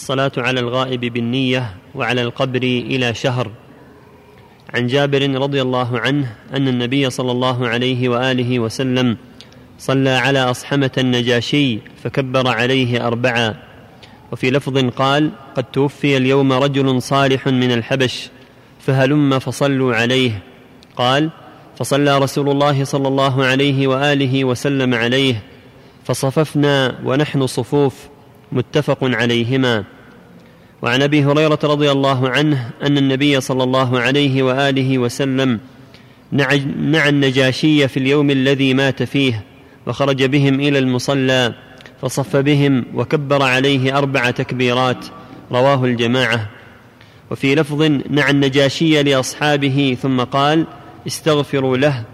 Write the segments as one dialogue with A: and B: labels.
A: الصلاة على الغائب بالنية وعلى القبر إلى شهر. عن جابر رضي الله عنه أن النبي صلى الله عليه وآله وسلم صلى على أصحمة النجاشي فكبر عليه أربعا وفي لفظ قال قد توفي اليوم رجل صالح من الحبش فهلم فصلوا عليه. قال فصلى رسول الله صلى الله عليه وآله وسلم عليه فصففنا ونحن صفوف. متفق عليهما. وعن أبي هريرة رضي الله عنه أن النبي صلى الله عليه وآله وسلم نعى النجاشي في اليوم الذي مات فيه وخرج بهم إلى المصلى فصف بهم وكبر عليه أربع تكبيرات رواه الجماعة. وفي لفظ نعى النجاشي لأصحابه ثم قال استغفروا له.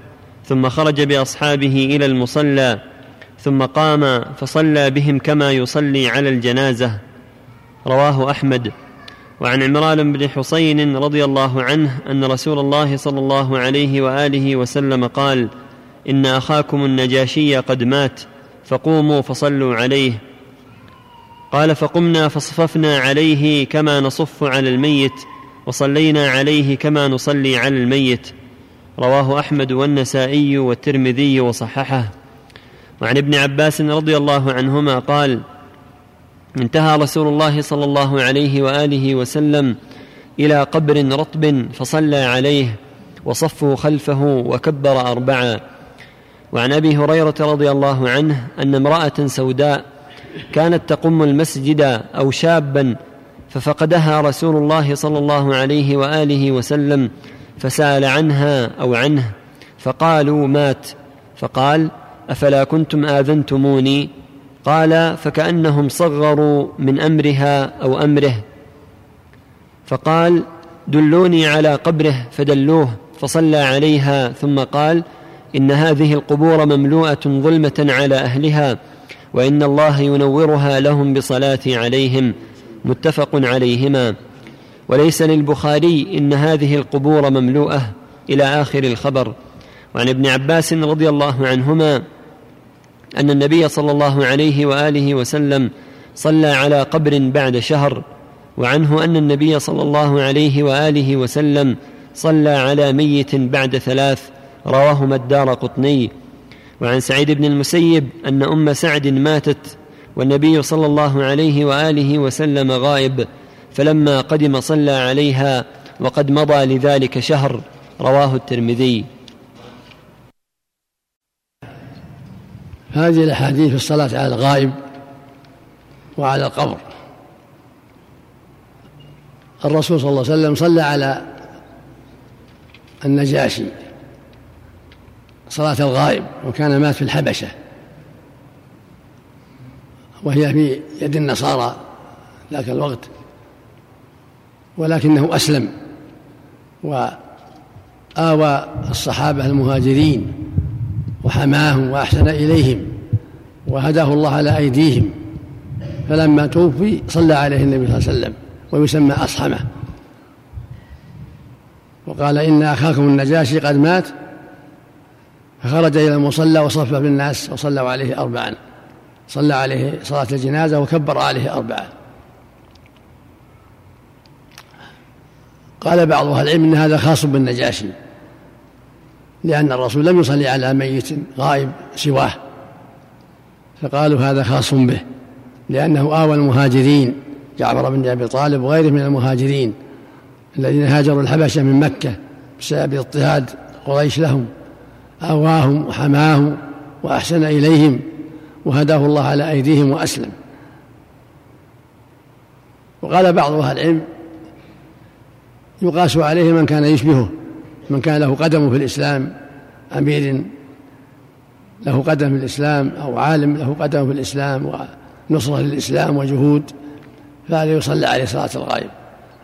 A: ثم خرج بأصحابه إلى المصلى ثم قام فصلى بهم كما يصلي على الجنازة. رواه أحمد. وعن عمران بن حسين رضي الله عنه أن رسول الله صلى الله عليه وآله وسلم قال إن أخاكم النجاشي قد مات فقوموا فصلوا عليه. قال فقمنا فصففنا عليه كما نصف على الميت وصلينا عليه كما نصلي على الميت. رواه أحمد والنسائي والترمذي وصححه. وعن ابن عباس رضي الله عنهما قال انتهى رسول الله صلى الله عليه وآله وسلم إلى قبر رطب فصلى عليه وصفوا خلفه وكبر اربعا وعن أبي هريرة رضي الله عنه أن امرأة سوداء كانت تقم المسجد أو شابا ففقدها رسول الله صلى الله عليه وآله وسلم فسأل عنها أو عنه فقالوا مات. فقال أفلا كنتم آذنتموني؟ قال فكأنهم صغروا من أمرها أو أمره. فقال دلوني على قبره فدلوه فصلى عليها ثم قال إن هذه القبور مملوءة ظلمة على أهلها وإن الله ينورها لهم بصلاتي عليهم متفق عليهما. وليس للبخاري إن هذه القبور مملوءة إلى آخر الخبر. وعن ابن عباس رضي الله عنهما أن النبي صلى الله عليه وآله وسلم صلى على قبر بعد شهر وعنه أن النبي صلى الله عليه وآله وسلم صلى على ميت بعد ثلاث رواهما الدار قطني. وعن سعيد بن المسيب أن أم سعد ماتت والنبي صلى الله عليه وآله وسلم غائب فلما قدم صلى عليها وقد مضى لذلك شهر رواه الترمذي.
B: هذه الأحاديث في الصلاة على الغائب وعلى القبر. الرسول صلى الله عليه وسلم صلى على النجاشي صلاة الغائب وكان مات في الحبشة وهي في يد النصارى ذاك الوقت ولكنه أسلم وآوى الصحابة المهاجرين وحماهم وأحسن إليهم وهداه الله على أيديهم. فلما توفي صلى عليه النبي صلى الله عليه وسلم ويسمى أصحمه. وقال إن أخاكم النجاشي قد مات فخرج إلى المصلى وصف بالناس وصلوا عليه أربعا. صلى عليه صلاة الجنازة وكبر عليه أربعة قال بعض أهل العلم أن هذا خاص بالنجاشي. لأن الرسول لم يصلي على ميت غائب سواه. فقالوا هذا خاص به لأنه آوى المهاجرين جعفر بن أبي طالب وغيره من المهاجرين الذين هاجروا الحبشة من مكة بسبب اضطهاد قريش لهم آواهم وحماهم وأحسن إليهم وهداه الله على أيديهم وأسلم. وقال بعض أهل العلم يقاس عليه من كان يشبهه. من كان له قدم في الإسلام أمير له قدم في الإسلام أو عالم له قدم في الإسلام ونصرة للإسلام وجهود فهذا يصلى عليه صلاة الغائب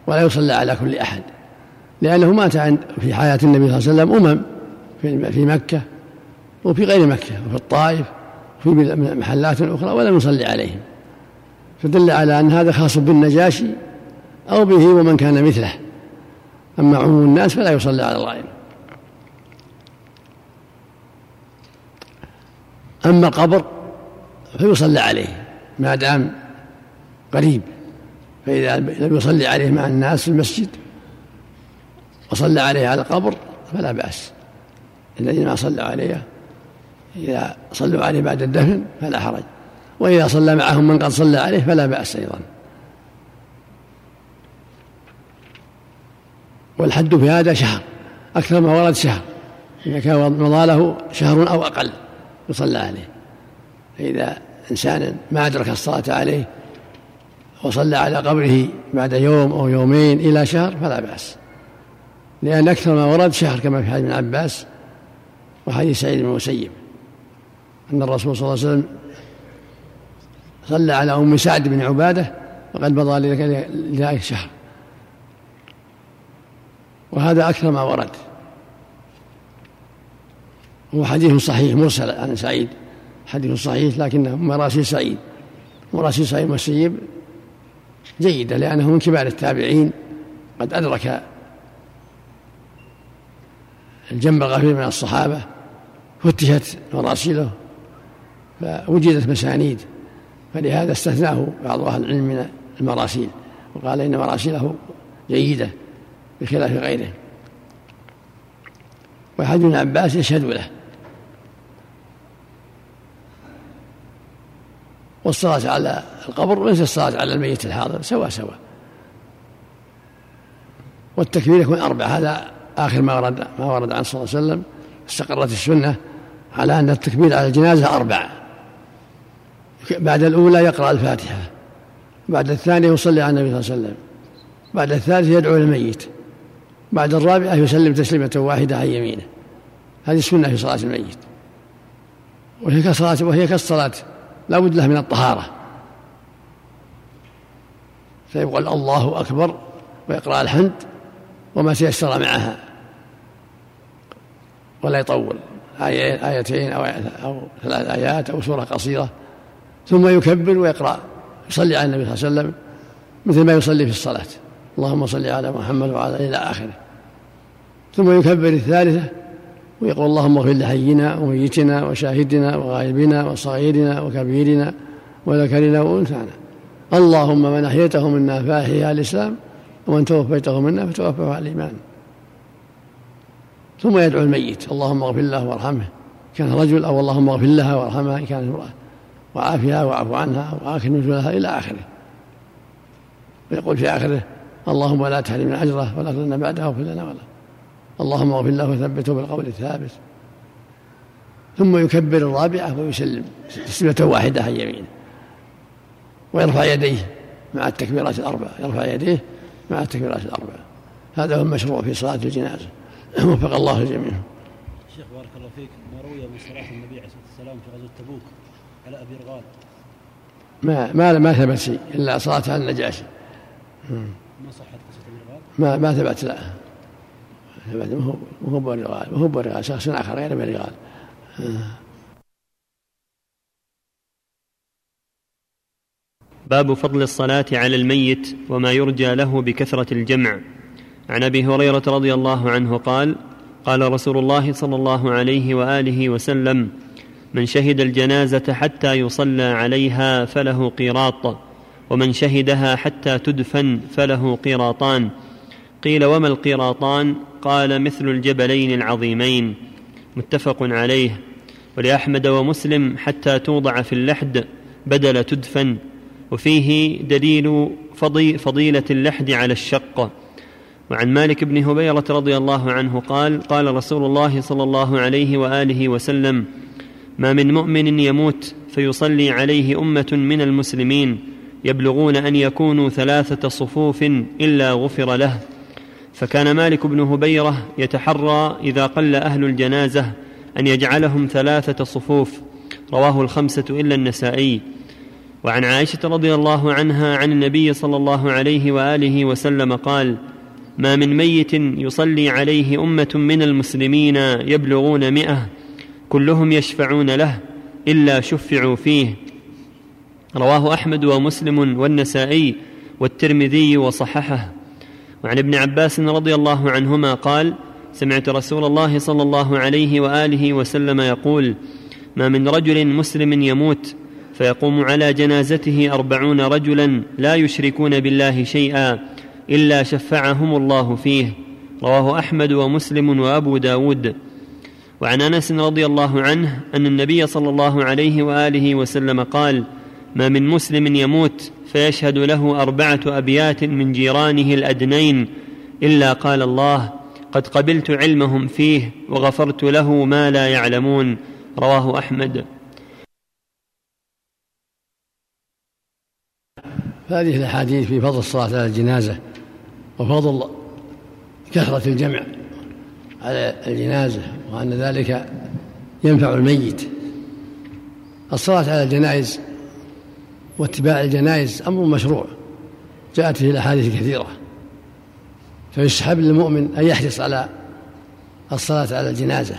B: ولا يصلى على كل أحد لأنه مات في حياة النبي صلى الله عليه وسلم أمم في مكة وفي غير مكة وفي الطائف وفي محلات أخرى ولم يصلي عليهم. فدل على أن هذا خاص بالنجاشي أو به ومن كان مثله. أما عموم الناس فلا يصلى على الغائب. أما القبر فيصلى عليه ما دام قريب فإذا لم يصلي عليه مع الناس في المسجد وصلى عليه على القبر فلا بأس. الذين ما صلوا عليه إذا صلوا عليه بعد الدفن فلا حرج وإذا صلى معهم من قد صلى عليه فلا بأس أيضا. والحد في هذا شهر أكثر ما ورد شهر. إذا كان مضى له شهر أو أقل يصلى عليه. فإذا إنسان ما أدرك الصلاة عليه وصلى على قبره بعد يوم أو يومين إلى شهر فلا بأس. لأن أكثر ما ورد شهر كما في حديث ابن عباس وحديث سعيد بن المسيب. أن الرسول صلى الله عليه وسلم صلى على أم سعد بن عبادة وقد مضى لذلك شهر. وهذا أكثر ما ورد. هو حديث صحيح مرسل عن سعيد. حديث صحيح لكنه مراسيل سعيد. مراسيل سعيد المسيب جيدة لأنه من كبار التابعين. قد أدرك الجنب الغفير من الصحابة فتشت مراسيله فوجدت مسانيد. فلهذا استثناه بعض أهل العلم من المراسيل وقال إن مراسيله جيدة. بخلاف غيره. وحديث ابن عباس يشهد له. والصلاة على القبر ليس الصلاة على الميت الحاضر سوا سوا والتكبير يكون أربعة هذا آخر ما ورد ما ورد عن صلى الله عليه وسلم. استقرت السنة على أن التكبير على الجنازة أربعة. بعد الأولى يقرأ الفاتحة. بعد الثانية يصلي على النبي صلى الله عليه وسلم. بعد الثالثة يدعو للميت بعد الرابعة يسلم تسليمة واحدة عن يمينه. هذه السنة في صلاة الميت. وهي كصلاة وهي كالصلاة. لا بد له من الطهارة. فيقول الله أكبر ويقرأ الحمد وما تيسر معها. ولا يطول. آية آيتين أو, أو ثلاث آيات أو سورة قصيرة. ثم يكبر ويقرأ. يصلي على النبي صلى الله عليه وسلم مثل ما يصلي في الصلاة. اللهم صل على محمد وعلى إلى آخره. ثم يكبر الثالثة ويقول اللهم اغفر لحينا وميتنا وشاهدنا وغائبنا وصغيرنا وكبيرنا وذكرنا وأنثانا. اللهم من أحييته منا فاحيها الإسلام ومن توفيته منا فتوفه على الإيمان. ثم يدعو الميت اللهم اغفر له وارحمه. كان رجل أو اللهم اغفر لها وارحمها إن كانت امرأة. وعافها واعف عنها واكل نزلها إلى آخره. ويقول في آخره اللهم لا تحرمنا أجره ولا تلنا بعده واغفر لنا ولا اللهم اغفر له وثبته بالقول الثابت. ثم يكبر الرابعة ويسلم تسليمة واحدة عن يمينه ويرفع يديه مع التكبيرات الأربع يرفع يديه مع التكبيرات الأربع هذا هو المشروع في صلاة الجنازة. وفق الله الجميع.
C: شيخ بارك الله فيك. ما روي من صلاة النبي عليه الصلاة والسلام في غزوة تبوك على أبي رغال؟
B: ما ما ما ثبت شيء إلا صلاة على النجاشي.
C: ما صحت قصة؟
B: ما ما ثبت لا. ما هو برغال ما هو برغال شخص آخر غير برغال
A: باب فضل الصلاة على الميت وما يرجى له بكثرة الجمع. عن أبي هريرة رضي الله عنه قال قال رسول الله صلى الله عليه وآله وسلم من شهد الجنازة حتى يصلى عليها فله قيراط. ومن شهدها حتى تدفن فله قيراطان. قيل وما القيراطان؟ قال مثل الجبلين العظيمين. متفق عليه. ولأحمد ومسلم حتى توضع في اللحد بدل تدفن. وفيه دليل فضي فضيلة اللحد على الشق. وعن مالك بن هبيرة رضي الله عنه قال قال رسول الله صلى الله عليه وآله وسلم ما من مؤمن يموت فيصلي عليه أمة من المسلمين يبلغون أن يكونوا ثلاثة صفوف إلا غفر له. فكان مالك بن هبيرة يتحرى إذا قل أهل الجنازة أن يجعلهم ثلاثة صفوف. رواه الخمسة إلا النسائي. وعن عائشة رضي الله عنها عن النبي صلى الله عليه وآله وسلم قال ما من ميت يصلي عليه أمة من المسلمين يبلغون مئة كلهم يشفعون له إلا شفعوا فيه. رواه أحمد ومسلم والنسائي والترمذي وصححه. وعن ابن عباس رضي الله عنهما قال سمعت رسول الله صلى الله عليه وآله وسلم يقول ما من رجل مسلم يموت فيقوم على جنازته أربعون رجلا لا يشركون بالله شيئا إلا شفعهم الله فيه رواه أحمد ومسلم وأبو داود. وعن أنس رضي الله عنه أن النبي صلى الله عليه وآله وسلم قال ما من مسلم يموت فيشهد له أربعة أبيات من جيرانه الأدنين إلا قال الله قد قبلت علمهم فيه وغفرت له ما لا يعلمون رواه أحمد.
B: هذه الأحاديث في فضل الصلاة على الجنازة وفضل كثرة الجمع على الجنازة وأن ذلك ينفع الميت. الصلاة على الجنائز واتباع الجنائز أمر مشروع. جاءت فيه الأحاديث كثيره فيستحب للمؤمن أن يحرص على الصلاة على الجنازة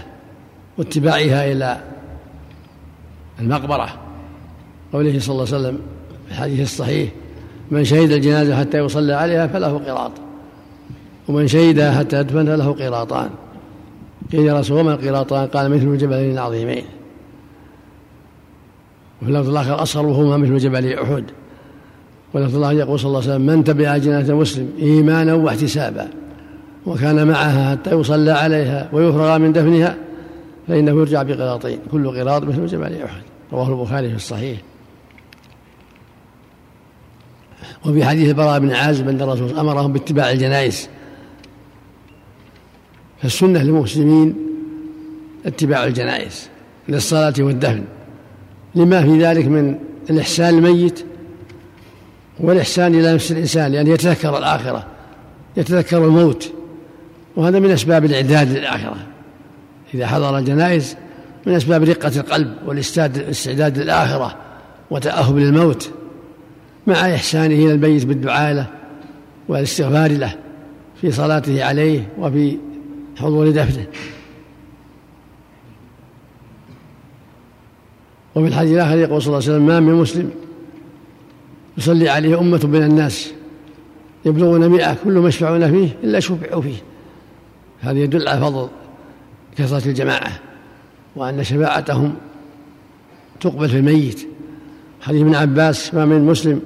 B: واتباعها إلى المقبرة. قوله صلى الله عليه وسلم في الحديث الصحيح من شهد الجنازة حتى يصلى عليها فله قراط ومن شهدها حتى يدفن له قراطان. قيل يا رسول الله القراطان؟ قال مثل جبلين عظيمين وفي اللفظ الآخر أصغرهما مثل جبل أحد. ولفظ الله يقول صلى الله عليه وسلم من تبع جنازة مسلم إيمانا واحتسابا وكان معها حتى يصلى عليها ويفرغ من دفنها فإنه يرجع بقراطين كل قراط مثل جبل أحد. رواه البخاري في الصحيح. وفي حديث البراء بن عازب أن الرسول أمرهم باتباع الجنائز. فالسنة للمسلمين اتباع الجنائز للصلاة والدفن. لما في ذلك من الإحسان الميت والإحسان إلى نفس الإنسان لأن يتذكر الآخرة يتذكر الموت وهذا من أسباب الإعداد للآخرة. إذا حضر الجنائز من أسباب رقة القلب والاستعداد للآخرة وتأهب للموت مع إحسانه إلى الميت بالدعاء له والاستغفار له في صلاته عليه وفي حضور دفنه. وفي الحديث الآخر يقول صلى الله عليه وسلم ما من مسلم يصلي عليه أمة من الناس يبلغون مئة كل ما يشفعون فيه إلا شفعوا فيه. هذا يدل على فضل كثرة الجماعة وأن شفاعتهم تقبل في الميت. حديث ابن عباس ما من مسلم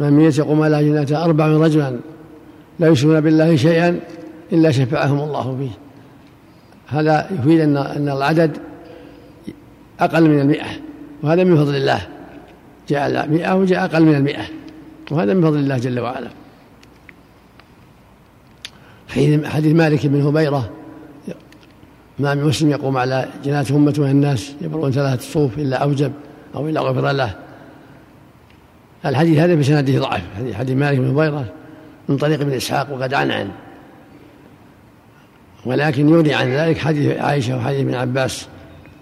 B: ما من يقوم على جناته أربع رجلا لا يشركون بالله شيئا إلا شفعهم الله فيه. هذا يفيد أن أن العدد أقل من المئة وهذا من فضل الله. جاء مئة وجاء أقل من المئة وهذا من فضل الله جل وعلا. حديث مالك بن هبيرة ما من مسلم يقوم على جنازة أمة من الناس يمرون ثلاثة صوف إلا أوجب أو إلا غفر له. الحديث هذا بسنده ضعف حديث مالك بن هبيرة من طريق ابن إسحاق وقد عن عن ولكن يغني عن ذلك حديث عائشة وحديث ابن عباس.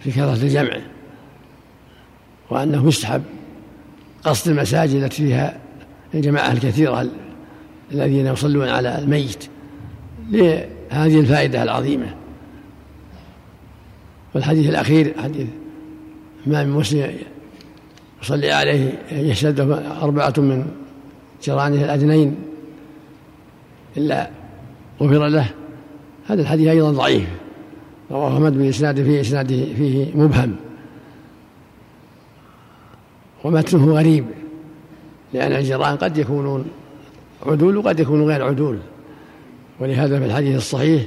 B: في كثرة الجمع وأنه يستحب قصد المساجد التي فيها الجماعة الكثيرة الذين يصلون على الميت لهذه الفائدة العظيمة. والحديث الأخير حديث ما من مسلم يصلي عليه يشهد أربعة من جيرانه الأدنين إلا غفر له هذا الحديث أيضا ضعيف. رواه أحمد بإسناد فيه إسناده فيه مبهم. ومتنه غريب لأن الجيران قد يكونون عدول وقد يكونوا غير عدول. ولهذا في الحديث الصحيح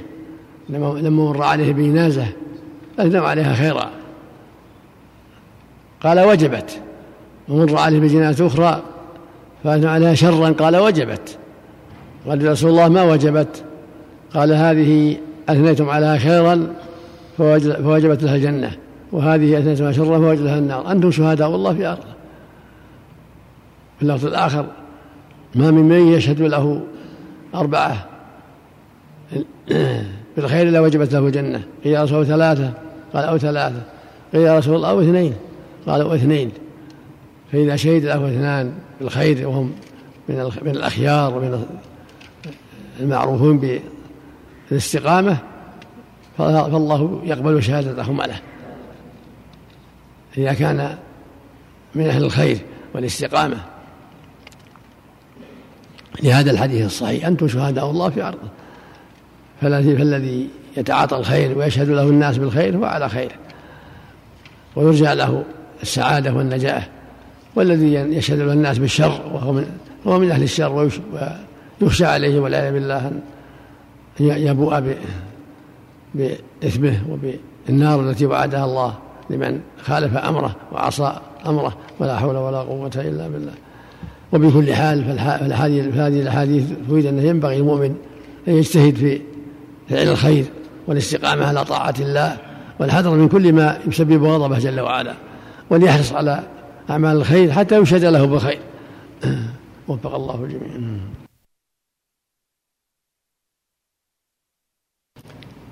B: لما مر عليه بجنازة أثنوا عليها خيرا. قال وجبت. ومر عليه بجنازة أخرى فأثنوا عليها شرا قال وجبت. قال رسول الله ما وجبت؟ قال هذه أثنيتم عليها خيرا فوجبت لها الجنة. وهذه أثنيتم شرا فوجبت لها النار. أنتم شهداء الله في أرضه في اللفظ الآخر ما من من يشهد له أربعة. بالخير إلا وجبت له الجنة قيل يا رسول ثلاثة. قال أو ثلاثة. قيل يا رسول الله أو اثنين. قال أو اثنين. فإذا شهد له اثنان بالخير وهم من من الأخيار ومن المعروفون بالاستقامة فالله يقبل شهادتهما له إذا كان من أهل الخير والاستقامة. لهذا الحديث الصحيح أنتم شهداء الله في أرضه فالذي فالذي يتعاطى الخير ويشهد له الناس بالخير هو على خير. ويرجى له السعادة والنجاة. والذي يشهد له الناس بالشر وهو من هو من أهل الشر ويخشى عليه والعياذ بالله أن يبوء بإثمه وبالنار التي وعدها الله لمن خالف أمره وعصى أمره ولا حول ولا قوة إلا بالله. وبكل حال في هذه الأحاديث تريد أنه ينبغي المؤمن أن يجتهد في فعل الخير والاستقامة على طاعة الله والحذر من كل ما يسبب غضبه جل وعلا وليحرص على أعمال الخير حتى يشهد له بالخير. وفق الله الجميع.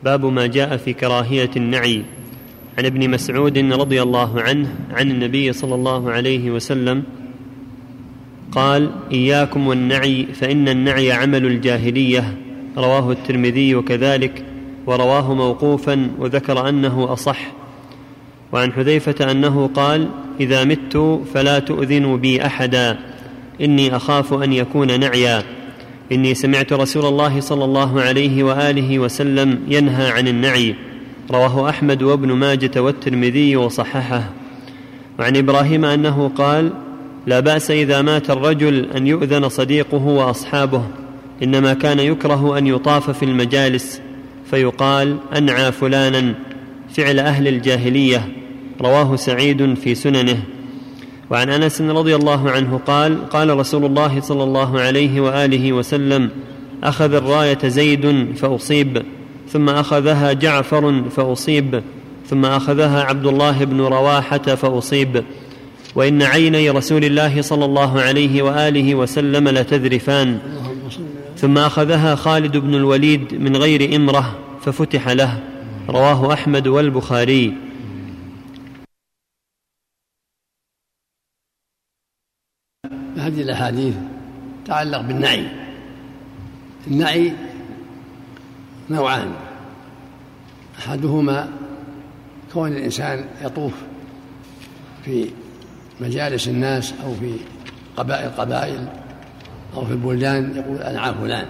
A: باب ما جاء في كراهية النعي. عن ابن مسعود رضي الله عنه عن النبي صلى الله عليه وسلم قال إياكم والنعي فإن النعي عمل الجاهلية. رواه الترمذي وكذلك ورواه موقوفا وذكر أنه أصح. وعن حذيفة أنه قال إذا مت فلا تؤذنوا بي أحدا إني أخاف أن يكون نعيا. إني سمعت رسول الله صلى الله عليه وآله وسلم ينهى عن النعي. رواه أحمد وابن ماجة والترمذي وصححه. وعن إبراهيم أنه قال لا بأس إذا مات الرجل أن يؤذن صديقه وأصحابه. إنما كان يكره أن يطاف في المجالس. فيقال أنعى فلانا. فعل أهل الجاهلية. رواه سعيد في سننه. وعن أنس رضي الله عنه قال قال رسول الله صلى الله عليه وآله وسلم أخذ الراية زيد فأصيب ثم أخذها جعفر فأصيب ثم أخذها عبد الله بن رواحة فأصيب. وإن عيني رسول الله صلى الله عليه وآله وسلم لتذرفان. ثم أخذها خالد بن الوليد من غير إمرة ففتح له. رواه أحمد والبخاري.
B: هذه الأحاديث تعلق بالنعي. النعي نوعان. أحدهما كون الإنسان يطوف في مجالس الناس أو في قبائل قبائل أو في البلدان يقول أنعى فلان.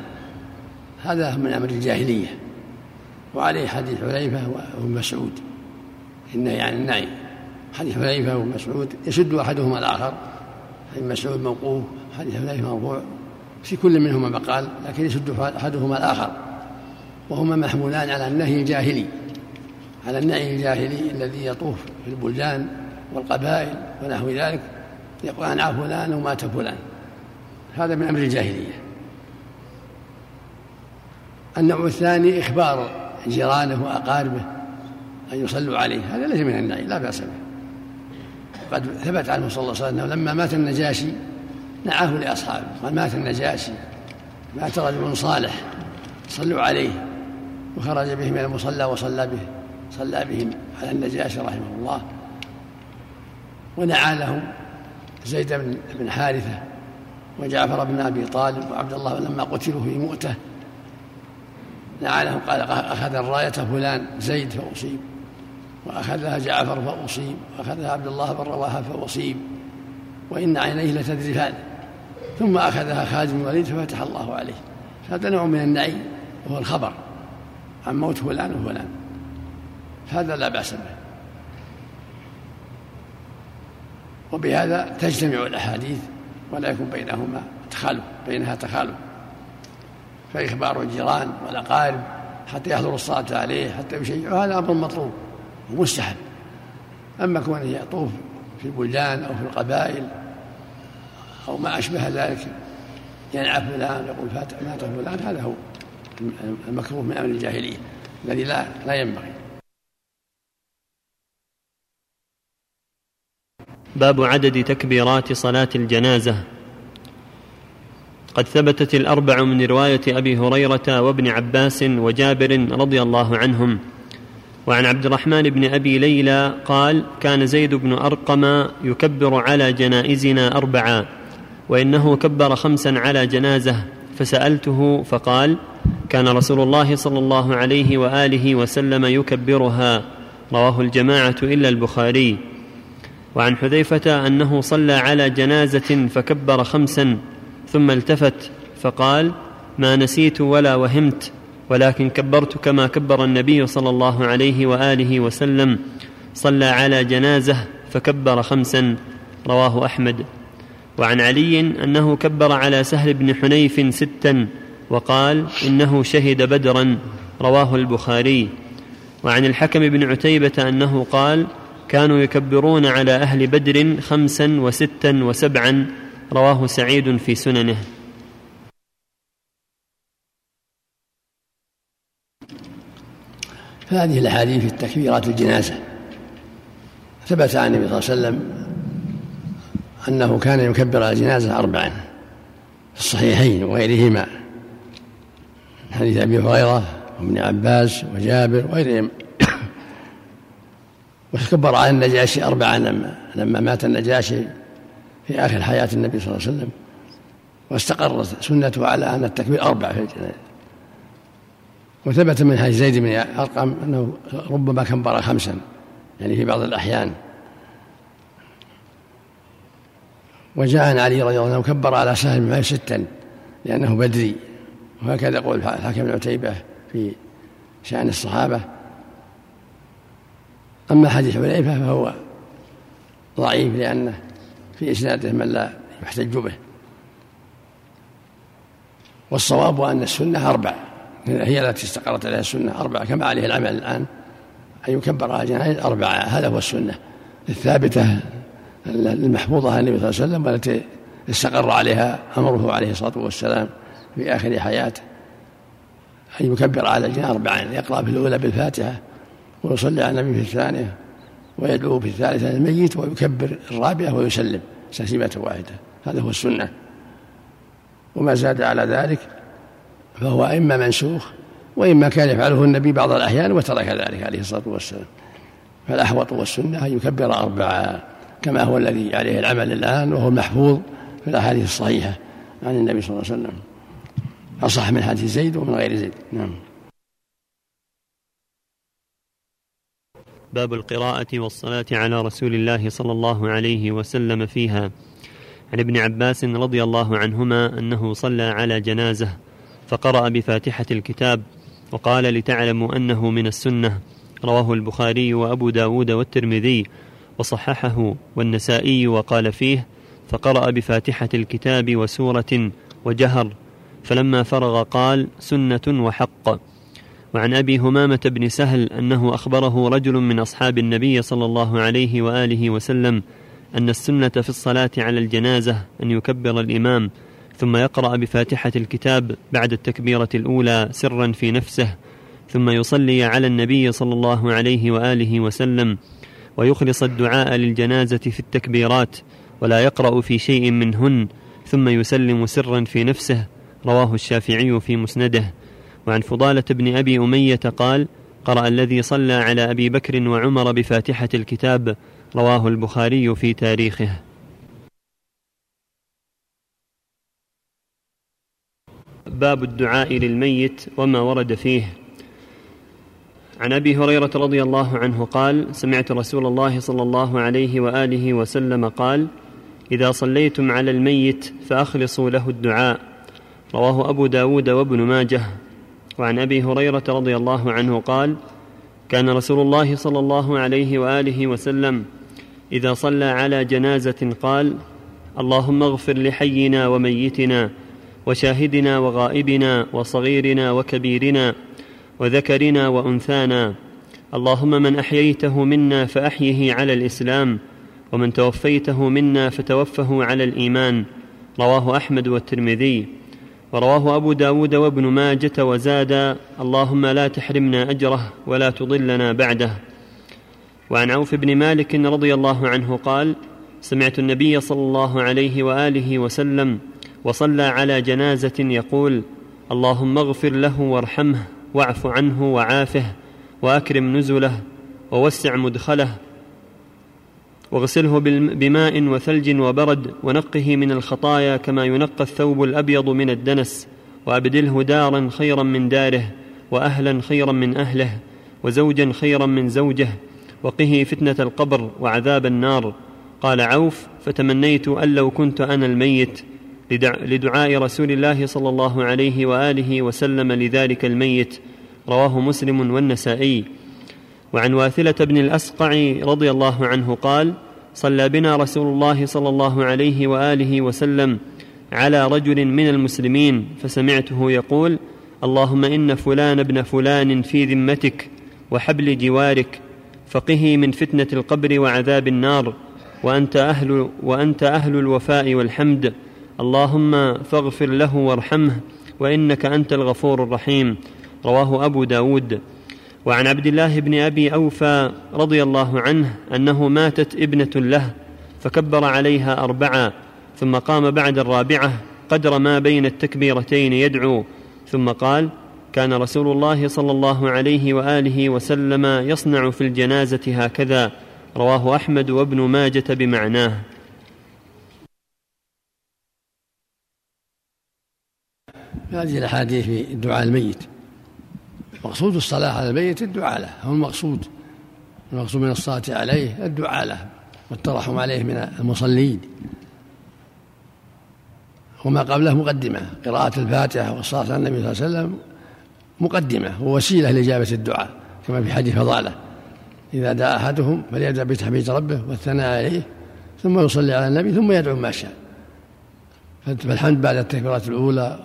B: هذا من أمر الجاهلية. وعليه حديث حذيفة وابن مسعود. إنه يعني النعي. حديث حذيفة وابن مسعود يسد أحدهما الآخر. حديث مسعود موقوف حديث حذيفة مرفوع في كل منهما مقال لكن يسد أحدهما الآخر. وهما محمولان على النهي الجاهلي. على النهي الجاهلي الذي يطوف في البلدان والقبائل ونحو ذلك يقول أنعى فلان ومات فلان. هذا من أمر الجاهلية. النوع الثاني إخبار جيرانه وأقاربه أن يصلوا عليه. هذا ليس من النعي لا بأس به. قد ثبت عنه صلى الله عليه وسلم لما مات النجاشي نعاه لأصحابه قال مات النجاشي مات رجل صالح صلوا عليه وخرج به من المصلى وصلى به صلى بهم على النجاشي رحمه الله. ونعى له زيد بن حارثة وجعفر بن أبي طالب وعبد الله لما قتلوا في مؤتة. نعى لهم قال أخذ الراية فلان زيد فأصيب. وأخذها جعفر فأصيب وأخذها عبد الله بن رواحة فأصيب وإن عينيه لتذرفان. ثم أخذها خالد بن الوليد ففتح الله عليه. هذا نوع من النعي وهو الخبر عن موت فلان وفلان. هذا لا بأس به. وبهذا تجتمع الأحاديث ولا يكون بينهما تخالف بينها تخالف. فإخبار الجيران والأقارب حتى يحضروا الصلاة عليه حتى يشيعوا هذا أمر مطلوب. ومستحب أما كونه يطوف في البلدان أو في القبائل أو ما أشبه ذلك ينعى فلان يقول مات فلان هذا هو المكروه من أمر الجاهلية الذي لا لا ينبغي.
A: باب عدد تكبيرات صلاة الجنازة. قد ثبتت الأربع من رواية أبي هريرة وابن عباس وجابر رضي الله عنهم وعن عبد الرحمن بن أبي ليلى قال كان زيد بن أرقم يكبر على جنائزنا اربعا وإنه كبر خمسا على جنازة فسألته فقال كان رسول الله صلى الله عليه وآله وسلم يكبرها رواه الجماعة إلا البخاري. وعن حذيفة أنه صلى على جنازة فكبر خمسا ثم التفت فقال ما نسيت ولا وهمت. ولكن كبرت كما كبر النبي صلى الله عليه وآله وسلم صلى على جنازة فكبر خمسا رواه أحمد. وعن علي أنه كبر على سهل بن حنيف ستا وقال إنه شهد بدرا رواه البخاري. وعن الحكم بن عتيبة أنه قال كانوا يكبرون على أهل بدر خمسا وستا وسبعا رواه سعيد في سننه.
B: فهذه الأحاديث في التكبيرات الجنازة. ثبت عن النبي صلى الله عليه وسلم أنه كان يكبر على الجنازة اربعا في الصحيحين وغيرهما حديث أبي هريرة وابن عباس وجابر وغيرهم. وكبر على النجاشي أربعا لما لما مات النجاشي في آخر حياة النبي صلى الله عليه وسلم. واستقرت سنته على أن التكبير أربع في الجنازة. وثبت من حديث زيد بن أرقم أنه ربما كبر خمسا يعني في بعض الأحيان. وجاء عن علي رضي الله عنه كبر على سهل بن ستا لأنه بدري. وهكذا يقول الحاكم بن عتيبة في شأن الصحابة. أما حديث حذيفة فهو ضعيف لأنه في إسناده من لا يحتج به. والصواب أن السنة أربع. هي التي استقرت عليها السنة أربعة كما عليه العمل الآن؟ أن يكبر على جنائز أربعة هذا هو السنة الثابتة المحفوظة عن النبي صلى الله عليه وسلم والتي استقر عليها أمره عليه الصلاة والسلام في آخر حياته. أن يكبر على الجنائز أربعا يقرأ في الأولى بالفاتحة ويصلي على النبي في الثانية ويدعو في الثالثة للميت ويكبر الرابعة ويسلم تسليمة واحدة. هذا هو السنة. وما زاد على ذلك فهو إما منسوخ وإما كان يفعله النبي بعض الأحيان وترك ذلك عليه الصلاة والسلام. فالأحوط والسنة أن يكبر أربعة كما هو الذي عليه العمل الآن وهو المحفوظ في الأحاديث الصحيحة عن النبي صلى الله عليه وسلم. أصح من حديث زيد ومن غير زيد. نعم.
A: باب القراءة والصلاة على رسول الله صلى الله عليه وسلم فيها. عن ابن عباس رضي الله عنهما أنه صلى على جنازة فقرأ بفاتحة الكتاب وقال لتعلموا أنه من السنة. رواه البخاري وأبو داود والترمذي وصححه والنسائي وقال فيه فقرأ بفاتحة الكتاب وسورة وجهر فلما فرغ قال سنة وحق. وعن أبي همامة بن سهل أنه أخبره رجل من أصحاب النبي صلى الله عليه وآله وسلم أن السنة في الصلاة على الجنازة أن يكبر الإمام ثم يقرأ بفاتحة الكتاب بعد التكبيرة الأولى سرا في نفسه ثم يصلي على النبي صلى الله عليه وآله وسلم ويخلص الدعاء للجنازة في التكبيرات ولا يقرأ في شيء منهن ثم يسلم سرا في نفسه رواه الشافعي في مسنده. وعن فضالة بن أبي أمية قال قرأ الذي صلى على أبي بكر وعمر بفاتحة الكتاب رواه البخاري في تاريخه. باب الدعاء للميت وما ورد فيه. عن أبي هريرة رضي الله عنه قال سمعت رسول الله صلى الله عليه وآله وسلم قال إذا صليتم على الميت فأخلصوا له الدعاء. رواه أبو داود وابن ماجه. وعن أبي هريرة رضي الله عنه قال كان رسول الله صلى الله عليه وآله وسلم إذا صلى على جنازة قال اللهم اغفر لحينا وميتنا وشاهدنا وغائبنا وصغيرنا وكبيرنا وذكرنا وأنثانا. اللهم من أحييته منا فأحيه على الإسلام ومن توفيته منا فتوفه على الإيمان. رواه أحمد والترمذي. ورواه أبو داود وابن ماجة وزاد اللهم لا تحرمنا أجره ولا تضلنا بعده. وعن عوف بن مالك رضي الله عنه قال سمعت النبي صلى الله عليه وآله وسلم وصلى على جنازة يقول اللهم اغفر له وارحمه واعف عنه وعافه وأكرم نزله ووسع مدخله واغسله بماء وثلج وبرد ونقه من الخطايا كما ينقى الثوب الأبيض من الدنس وأبدله دارا خيرا من داره وأهلا خيرا من أهله وزوجا خيرا من زوجه وقه فتنة القبر وعذاب النار. قال عوف فتمنيت أن لو كنت أنا الميت لدعاء رسول الله صلى الله عليه وآله وسلم لذلك الميت. رواه مسلم والنسائي. وعن واثلة بن الأسقع رضي الله عنه قال صلى بنا رسول الله صلى الله عليه وآله وسلم على رجل من المسلمين فسمعته يقول اللهم إن فلان ابن فلان في ذمتك وحبل جوارك فقه من فتنة القبر وعذاب النار وأنت أهل وأنت أهل الوفاء والحمد. اللهم فاغفر له وارحمه وإنك أنت الغفور الرحيم. رواه أبو داود. وعن عبد الله بن أبي أوفى رضي الله عنه أنه ماتت ابنة له فكبر عليها اربعا ثم قام بعد الرابعة قدر ما بين التكبيرتين يدعو. ثم قال كان رسول الله صلى الله عليه وآله وسلم يصنع في الجنازة هكذا. رواه أحمد وابن ماجة بمعناه.
B: هذه الأحاديث في الدعاء الميت. مقصود الصلاة على الميت الدعاء له. هو المقصود. المقصود من الصلاة عليه الدعاء له. والترحم عليه من المصلين. وما قبله مقدمة. قراءة الفاتحة والصلاة على النبي صلى الله عليه وسلم مقدمة. ووسيله لإجابة الدعاء. كما في حديث فضالة. إذا دعا أحدهم فليبدأ بتحميد ربه والثناء عليه ثم يصلي على النبي ثم يدعو ما شاء. فالحمد بعد التكبيرات الأولى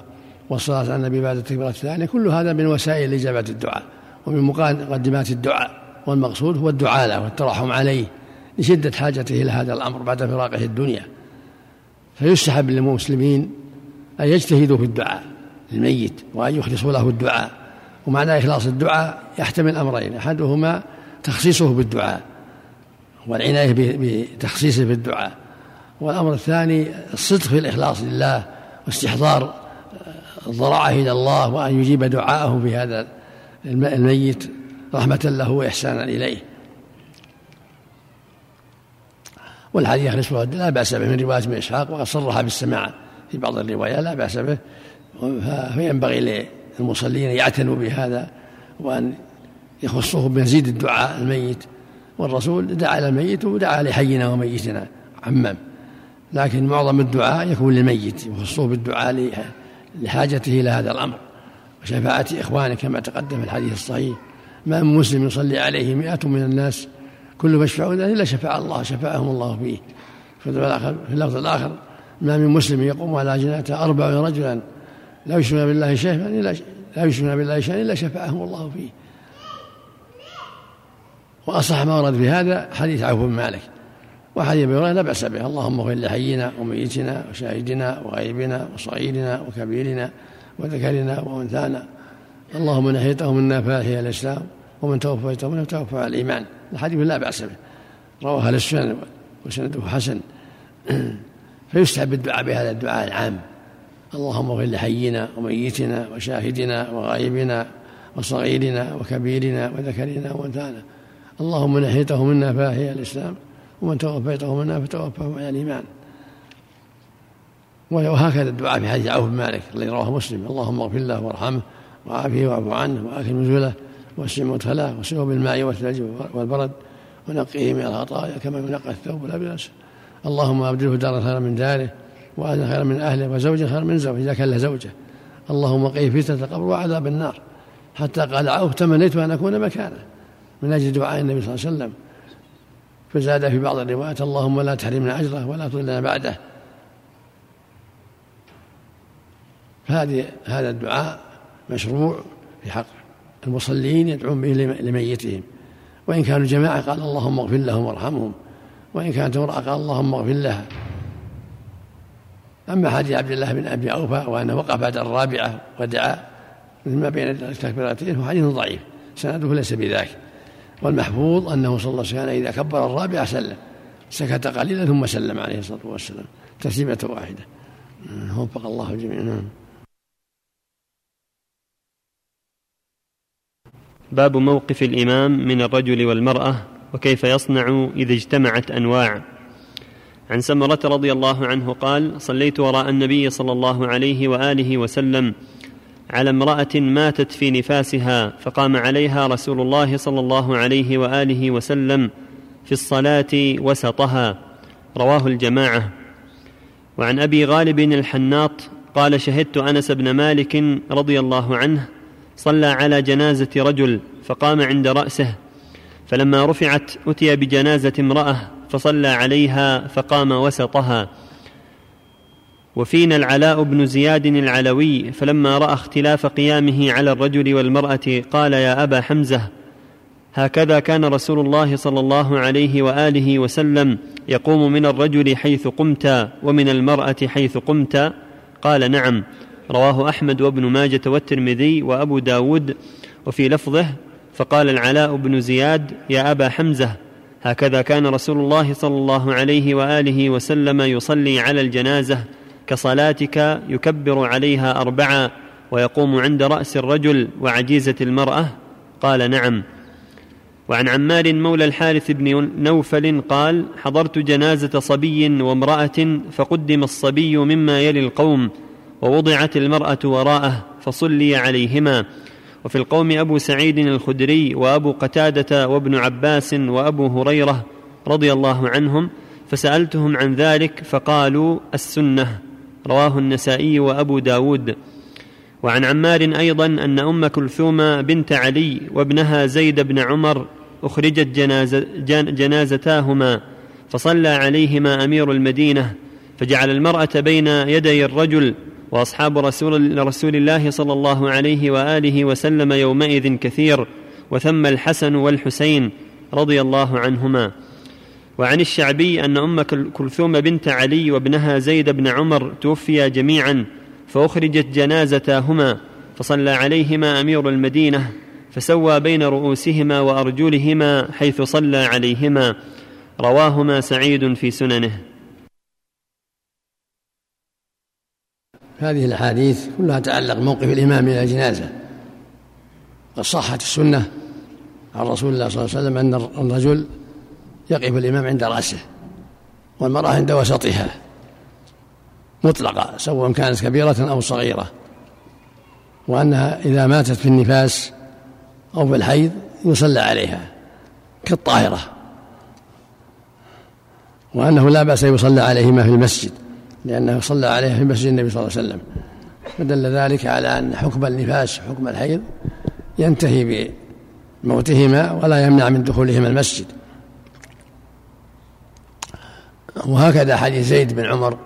B: والصلاة على النبي بعد التكبيرات الثانية كل هذا من وسائل إجابة الدعاء ومن مقدمات الدعاء والمقصود هو الدعاء له والترحم عليه لشدة حاجته إلى هذا الأمر بعد فراقه الدنيا. فيستحب للمسلمين أن يجتهدوا في الدعاء للميت وأن يخلصوا له الدعاء. ومعنى إخلاص الدعاء يحتمل أمرين أحدهما تخصيصه بالدعاء والعناية بتخصيصه بالدعاء والأمر الثاني الصدق في الإخلاص لله واستحضار الضراعة إلى الله وأن يجيب دعاءه في هذا الميت رحمة له وإحسانا إليه. والحديث يخلص لا بأس به من رواية ابن إسحاق وقد صرح بالسماع في بعض الروايات لا بأس به. فينبغي للمصلين أن يعتنوا بهذا وأن يخصه بمزيد الدعاء الميت والرسول دعا للميت ودعا لحينا وميتنا عمم. لكن معظم الدعاء يكون للميت يخصه بالدعاء لحاجته إلى هذا الأمر. وشفاعة إخوانه كما تقدم في الحديث الصحيح. ما من مسلم يصلي عليه مئة من الناس كل يشفع إلا شفع الله شفعهم الله فيه. في اللفظ الآخر ما من مسلم يقوم على جناته أربع رجلا لا يشركون بالله شيئا إلا لا يشركون بالله شيئا إلا شفعهم الله فيه. وأصح ما ورد في هذا حديث عوف بن مالك. وحديث ابي هريره لا بأس به اللهم اغفر لحينا وميتنا وشاهدنا وغيبنا وصغيرنا وكبيرنا وذكرنا وأنثانا. اللهم من احييته منا فاحيا الإسلام ومن توفيته منا توفى على الإيمان. الحديث لا بأس به. رواه أهل السنن وسنده حسن. فيستحب الدعاء بهذا الدعاء العام. اللهم اغفر لحينا وميتنا وشاهدنا وغائبنا وصغيرنا وكبيرنا وذكرنا وأنثانا. اللهم من احيته منا فاحيا الإسلام ومن توفيته منا فتوفاه على الإيمان. وهكذا الدعاء في حديث عوف بن مالك الذي رواه مسلم. اللهم اغفر له وارحمه وعافيه واعف عنه واكرم نزوله واسع مدخله وسقه بالماء والثلج والبرد ونقيه من الخطايا كما ينقى الثوب الأبيض. اللهم أبدله دارا خيرا من داره واهلا خيرا من أهله وزوجا خيرا من زوجه إذا كان له زوجه. اللهم قيه فتنة القبر وعذاب النار. حتى قال عوف تمنيت أن أكون مكانه. من أجل دعاء النبي صلى الله عليه وسلم. فزاد في بعض الروايات اللهم لا تحرمنا أجره ولا تضلنا بعده. فهذه هذا الدعاء مشروع في حق المصلين يدعون به لميتهم. وإن كانوا جماعة قال اللهم اغفر لهم وارحمهم. وإن كانت امرأة قال اللهم اغفر لها. أما حديث عبد الله بن أبي أوفى وأنه وقف بعد الرابعة ودعا ما بين التكبيرتين هو حديث ضعيف. سنده ليس بذاك. والمحفوظ أنه صلى الله عليه وسلم إذا كبر الرابعة سلم سكت قليلا ثم سلم عليه الصلاة والسلام تسليمة واحدة. وفق الله الجميع. نعم.
A: باب موقف الإمام من الرجل والمرأة وكيف يصنع إذا اجتمعت أنواع. عن سمرة رضي الله عنه قال صليت وراء النبي صلى الله عليه وآله وسلم على امرأة ماتت في نفاسها فقام عليها رسول الله صلى الله عليه وآله وسلم في الصلاة وسطها. رواه الجماعة. وعن أبي غالب الحناط قال شهدت أنس بن مالك رضي الله عنه صلى على جنازة رجل فقام عند رأسه فلما رفعت أتي بجنازة امرأة فصلى عليها فقام وسطها. وفينا العلاء بن زياد العلوي فلما رأى اختلاف قيامه على الرجل والمرأة قال يا أبا حمزة هكذا كان رسول الله صلى الله عليه وآله وسلم يقوم من الرجل حيث قمت ومن المرأة حيث قمت. قال نعم رواه أحمد وابن ماجة والترمذي وأبو داود وفي لفظه فقال العلاء بن زياد يا أبا حمزة هكذا كان رسول الله صلى الله عليه وآله وسلم يصلي على الجنازة كصلاتك يكبر عليها اربعا ويقوم عند رأس الرجل وعجيزة المرأة؟ قال نعم. وعن عمار مولى الحارث بن نوفل قال حضرت جنازة صبي وامرأة فقدم الصبي مما يلي القوم ووضعت المرأة وراءه فصلي عليهما. وفي القوم أبو سعيد الخدري وأبو قتادة وابن عباس وأبو هريرة رضي الله عنهم فسألتهم عن ذلك فقالوا السنة. رواه النسائي وأبو داود. وعن عمار أيضا أن أم كلثوم بنت علي وابنها زيد بن عمر أخرجت جنازة جنازتاهما فصلى عليهما أمير المدينة فجعل المرأة بين يدي الرجل وأصحاب رسول, رسول الله صلى الله عليه وآله وسلم يومئذ كثير وثم الحسن والحسين رضي الله عنهما. وعن الشعبي أن أم كلثوم بنت علي وابنها زيد بن عمر توفيا جميعا فأخرجت جنازتاهما فصلى عليهما أمير المدينة فسوى بين رؤوسهما وأرجلهما حيث صلى عليهما. رواهما سعيد في سننه.
B: هذه الأحاديث كلها تعلق موقف الإمام من الجنازة. قد صحت السنة عن رسول الله صلى الله عليه وسلم أن الرجل يقف الإمام عند رأسه والمرأة عند وسطها. مطلقة سواء كانت كبيرة أو صغيرة. وأنها إذا ماتت في النفاس أو في الحيض يصلى عليها كالطاهرة. وأنه لا بأس يصلى عليهما في المسجد لأنه صلى عليها في مسجد النبي صلى الله عليه وسلم. فدل ذلك على أن حكم النفاس حكم الحيض ينتهي بموتهما ولا يمنع من دخولهما المسجد. وهكذا حديث زيد بن عمر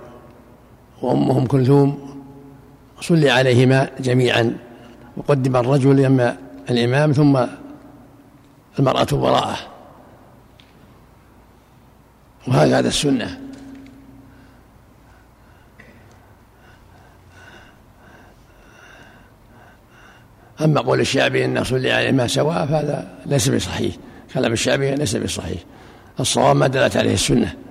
B: وأمهم كلثوم صلي عليهما جميعا. وقدم الرجل يما الإمام ثم المرأة وراءه. وهكذا السنة. أما قول الشعبي أن صلي عليه ما سواء فهذا ليس بصحيح. كلام الشعبي ليس بصحيح. الصواب ما دلت عليه السنة.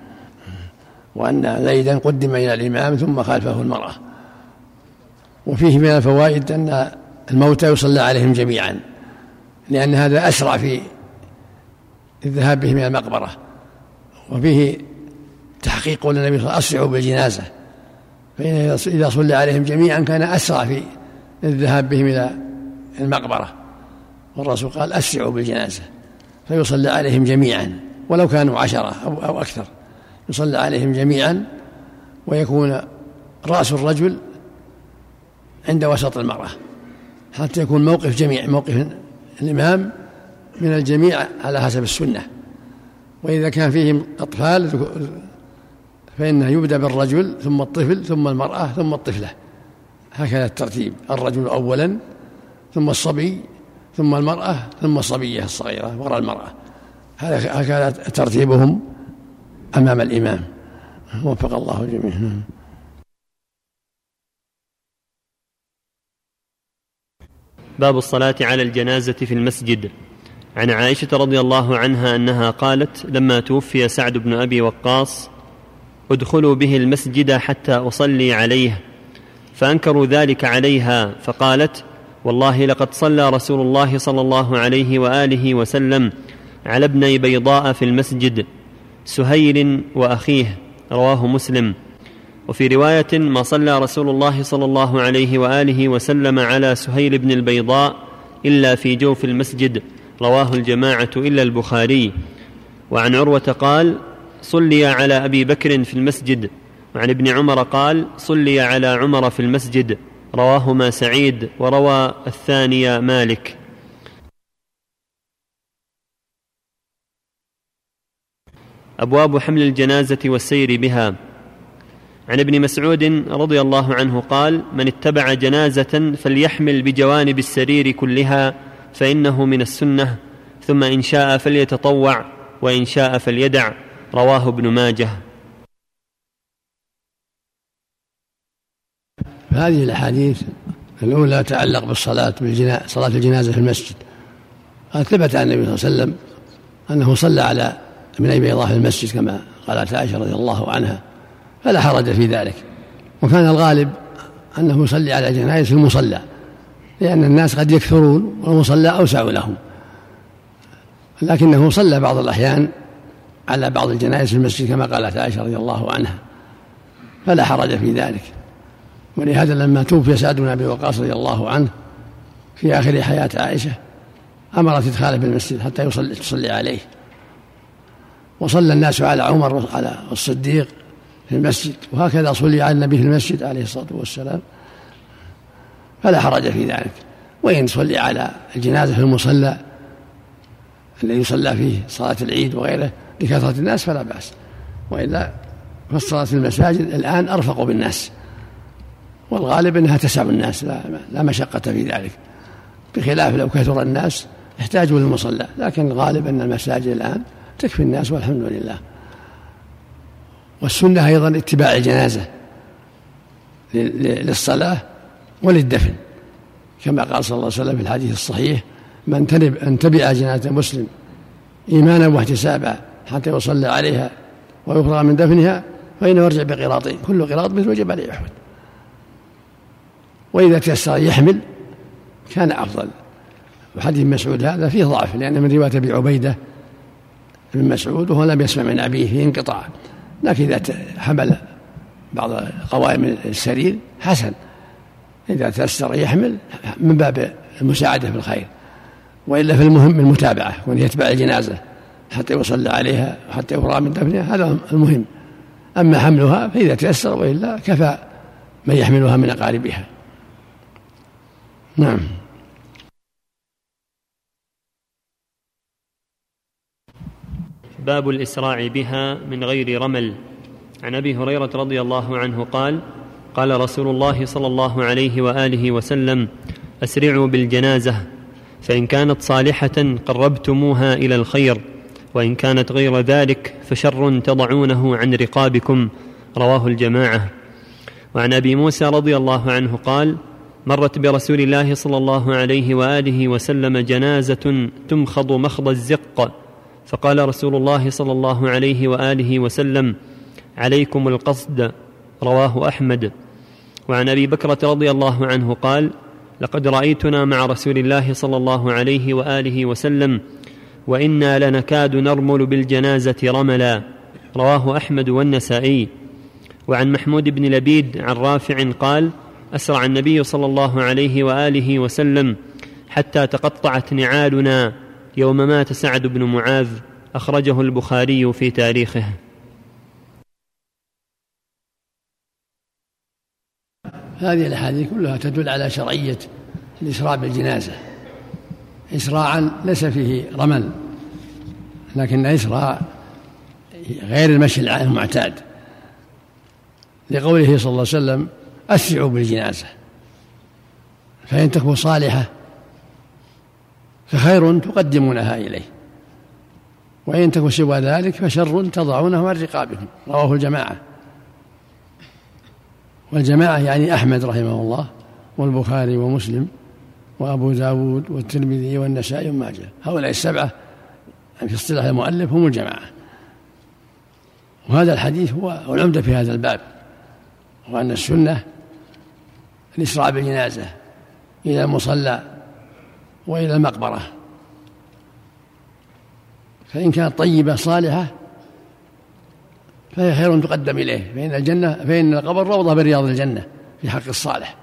B: وأن زيدا قدم إلى الإمام ثم خلفه المرأة. وفيه من الفوائد أن الموتى يصلى عليهم جميعا لأن هذا أسرع في الذهاب بهم إلى المقبرة. وفيه تحقيق قول النبي صلى الله عليه وسلم أسرعوا بالجنازة فإن إذا صلى عليهم جميعا كان أسرع في الذهاب بهم إلى المقبرة. والرسول قال أسرعوا بالجنازة فيصلى عليهم جميعا ولو كانوا عشرة أو, أو أكثر. يصلى عليهم جميعا ويكون رأس الرجل عند وسط المرأة حتى يكون موقف جميع موقف الإمام من الجميع على حسب السنة. وإذا كان فيهم أطفال فإنه يبدأ بالرجل ثم الطفل ثم المرأة ثم الطفلة. هكذا الترتيب الرجل أولا ثم الصبي ثم المرأة ثم الصبية الصغيرة وراء المرأة. هكذا ترتيبهم. أمام الإمام. وفق الله الجميع
A: باب الصلاة على الجنازة في المسجد. عن عائشة رضي الله عنها أنها قالت لما توفي سعد بن أبي وقاص ادخلوا به المسجد حتى أصلي عليه فأنكروا ذلك عليها فقالت والله لقد صلى رسول الله صلى الله عليه وآله وسلم على ابني بيضاء في المسجد سهيل وأخيه رواه مسلم. وفي رواية ما صلى رسول الله صلى الله عليه وآله وسلم على سهيل بن البيضاء إلا في جوف المسجد رواه الجماعة إلا البخاري. وعن عروة قال صلي على أبي بكر في المسجد. وعن ابن عمر قال صلي على عمر في المسجد. رواهما سعيد وروى الثاني أبواب حمل الجنازة والسير بها. عن ابن مسعود رضي الله عنه قال من اتبع جنازة فليحمل بجوانب السرير كلها فإنه من السنة. ثم إن شاء فليتطوع وإن شاء فليدع. رواه ابن ماجه.
B: هذه الأحاديث الأولى تتعلق بالصلاة بالجنازه صلاة الجنازة في المسجد. ثبت عن النبي صلى الله عليه وسلم أنه صلى على ابن بيضاء في المسجد كما قالت عائشة رضي الله عنها فلا حرج في ذلك. وكان الغالب أنه يصلي على جنائز في المصلى لأن الناس قد يكثرون والمصلى أوسع لهم. لكنه صلى بعض الأحيان على بعض الجنائز في المسجد كما قالت عائشة رضي الله عنها. فلا حرج في ذلك. ولهذا لما توفي سعد بن أبي وقاص رضي الله عنه في آخر حياة عائشة امرت ادخاله في المسجد حتى يصلي تصلي عليه. وصلى الناس على عمر على الصديق في المسجد وهكذا صلي على النبي في المسجد عليه الصلاة والسلام. فلا حرج في ذلك. وإن صلي على الجنازة في المصلى الذي يصلى فيه صلاة العيد وغيره لكثرة الناس فلا بأس. وإلا فالصلاة في المساجد الآن أرفق بالناس والغالب أنها تسع الناس لا, لا مشقة في ذلك. بخلاف لو كثر الناس احتاجوا للمصلى لكن الغالب أن المساجد الآن تكفي الناس والحمد لله. والسنة أيضا اتباع الجنازة للصلاة وللدفن. كما قال صلى الله عليه وسلم في الحديث الصحيح من أن تبع جنازة مسلم إيمانا واحتسابا حتى يصلى عليها ويفرغ من دفنها فإنه يرجع بقراطين كل قراط مثل جبل أحد وإذا تيسر يحمل كان أفضل. وحديث مسعود هذا فيه ضعف لأن من رواية أبي عبيدة بن مسعود وهو لم يسمع من أبيه في انقطاع. لكن إذا حمل بعض قوائم السرير حسن. إذا تيسر يحمل من باب المساعدة في الخير وإلا في المهم المتابعة وأن يتبع الجنازة حتى يصلى عليها وحتى يفرغ من دفنها هذا المهم. أما حملها فإذا تيسر وإلا كفى من يحملها من أقاربها. نعم.
A: باب الإسراع بها من غير رمل. عن أبي هريرة رضي الله عنه قال قال رسول الله صلى الله عليه وآله وسلم أسرعوا بالجنازة فإن كانت صالحة قربتموها إلى الخير وإن كانت غير ذلك فشر تضعونه عن رقابكم. رواه الجماعة. وعن أبي موسى رضي الله عنه قال مرت برسول الله صلى الله عليه وآله وسلم جنازة تمخض مخض الزق فقال رسول الله صلى الله عليه وآله وسلم عليكم القصد. رواه أحمد. وعن أبي بكره رضي الله عنه قال لقد رأيتنا مع رسول الله صلى الله عليه وآله وسلم وإنا لنكاد نرمل بالجنازة رملا. رواه أحمد والنسائي. وعن محمود بن لبيد عن رافع قال أسرع النبي صلى الله عليه وآله وسلم حتى تقطعت نعالنا. يوم مات سعد بن معاذ أخرجه البخاري في تاريخه.
B: هذه الأحاديث كلها تدل على شرعية الاسراع بالجنازة. اسراعا ليس فيه رمل لكن اسراع غير المشي المعتاد. لقوله صلى الله عليه وسلم أسرعوا بالجنازة فإن تكون صالحة فخير تقدمونها إليه. وإن تكن سوى ذلك فشر تضعونه عن رقابكم رواه الجماعة. والجماعة يعني أحمد رحمه الله والبخاري ومسلم وأبو داود والترمذي والنسائي وماجه هؤلاء السبعة في اصطلاح المؤلف هم الجماعة. وهذا الحديث هو العمدة في هذا الباب. وأن السنة الإسراع بالجنازة إلى المصلى وإلى المقبرة. فإن كانت طيبة صالحة فهي خير تقدم إليه. فإن الجنة فإن القبر روضة من رياض الجنة في حق الصالح.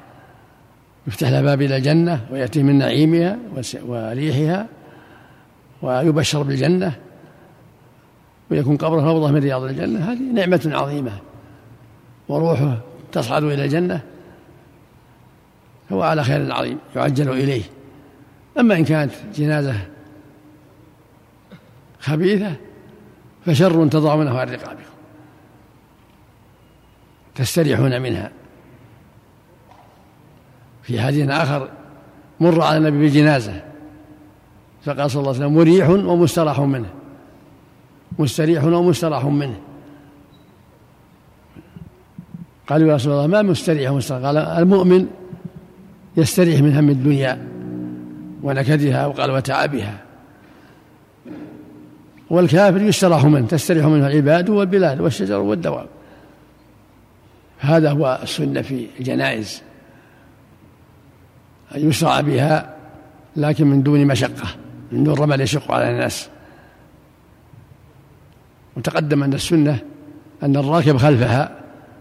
B: يفتح له باب إلى الجنة ويأتي من نعيمها وريحها ويبشر بالجنة ويكون قبره روضة من رياض الجنة. هذه نعمة عظيمة. وروحه تصعد إلى الجنة هو على خير عظيم يعجل إليه. أما إن كانت جنازة خبيثة فشر تضعونه عن رقابكم. تستريحون منها. في حديث آخر مر على النبي بجنازة فقال صلى الله عليه وسلم مريح ومستراح منه. مستريح ومستراح منه. قالوا يا رسول الله ما مستريح ومستراح. قال المؤمن يستريح من هم الدنيا. ونكدها وقال وتعبها والكافر يستراح منه تستريح منه العباد والبلاد والشجر والدواب. هذا هو السنة في الجنائز. أن يسرع بها لكن من دون مشقة من دون رمل يشق على الناس. وتقدم أن السنة أن الراكب خلفها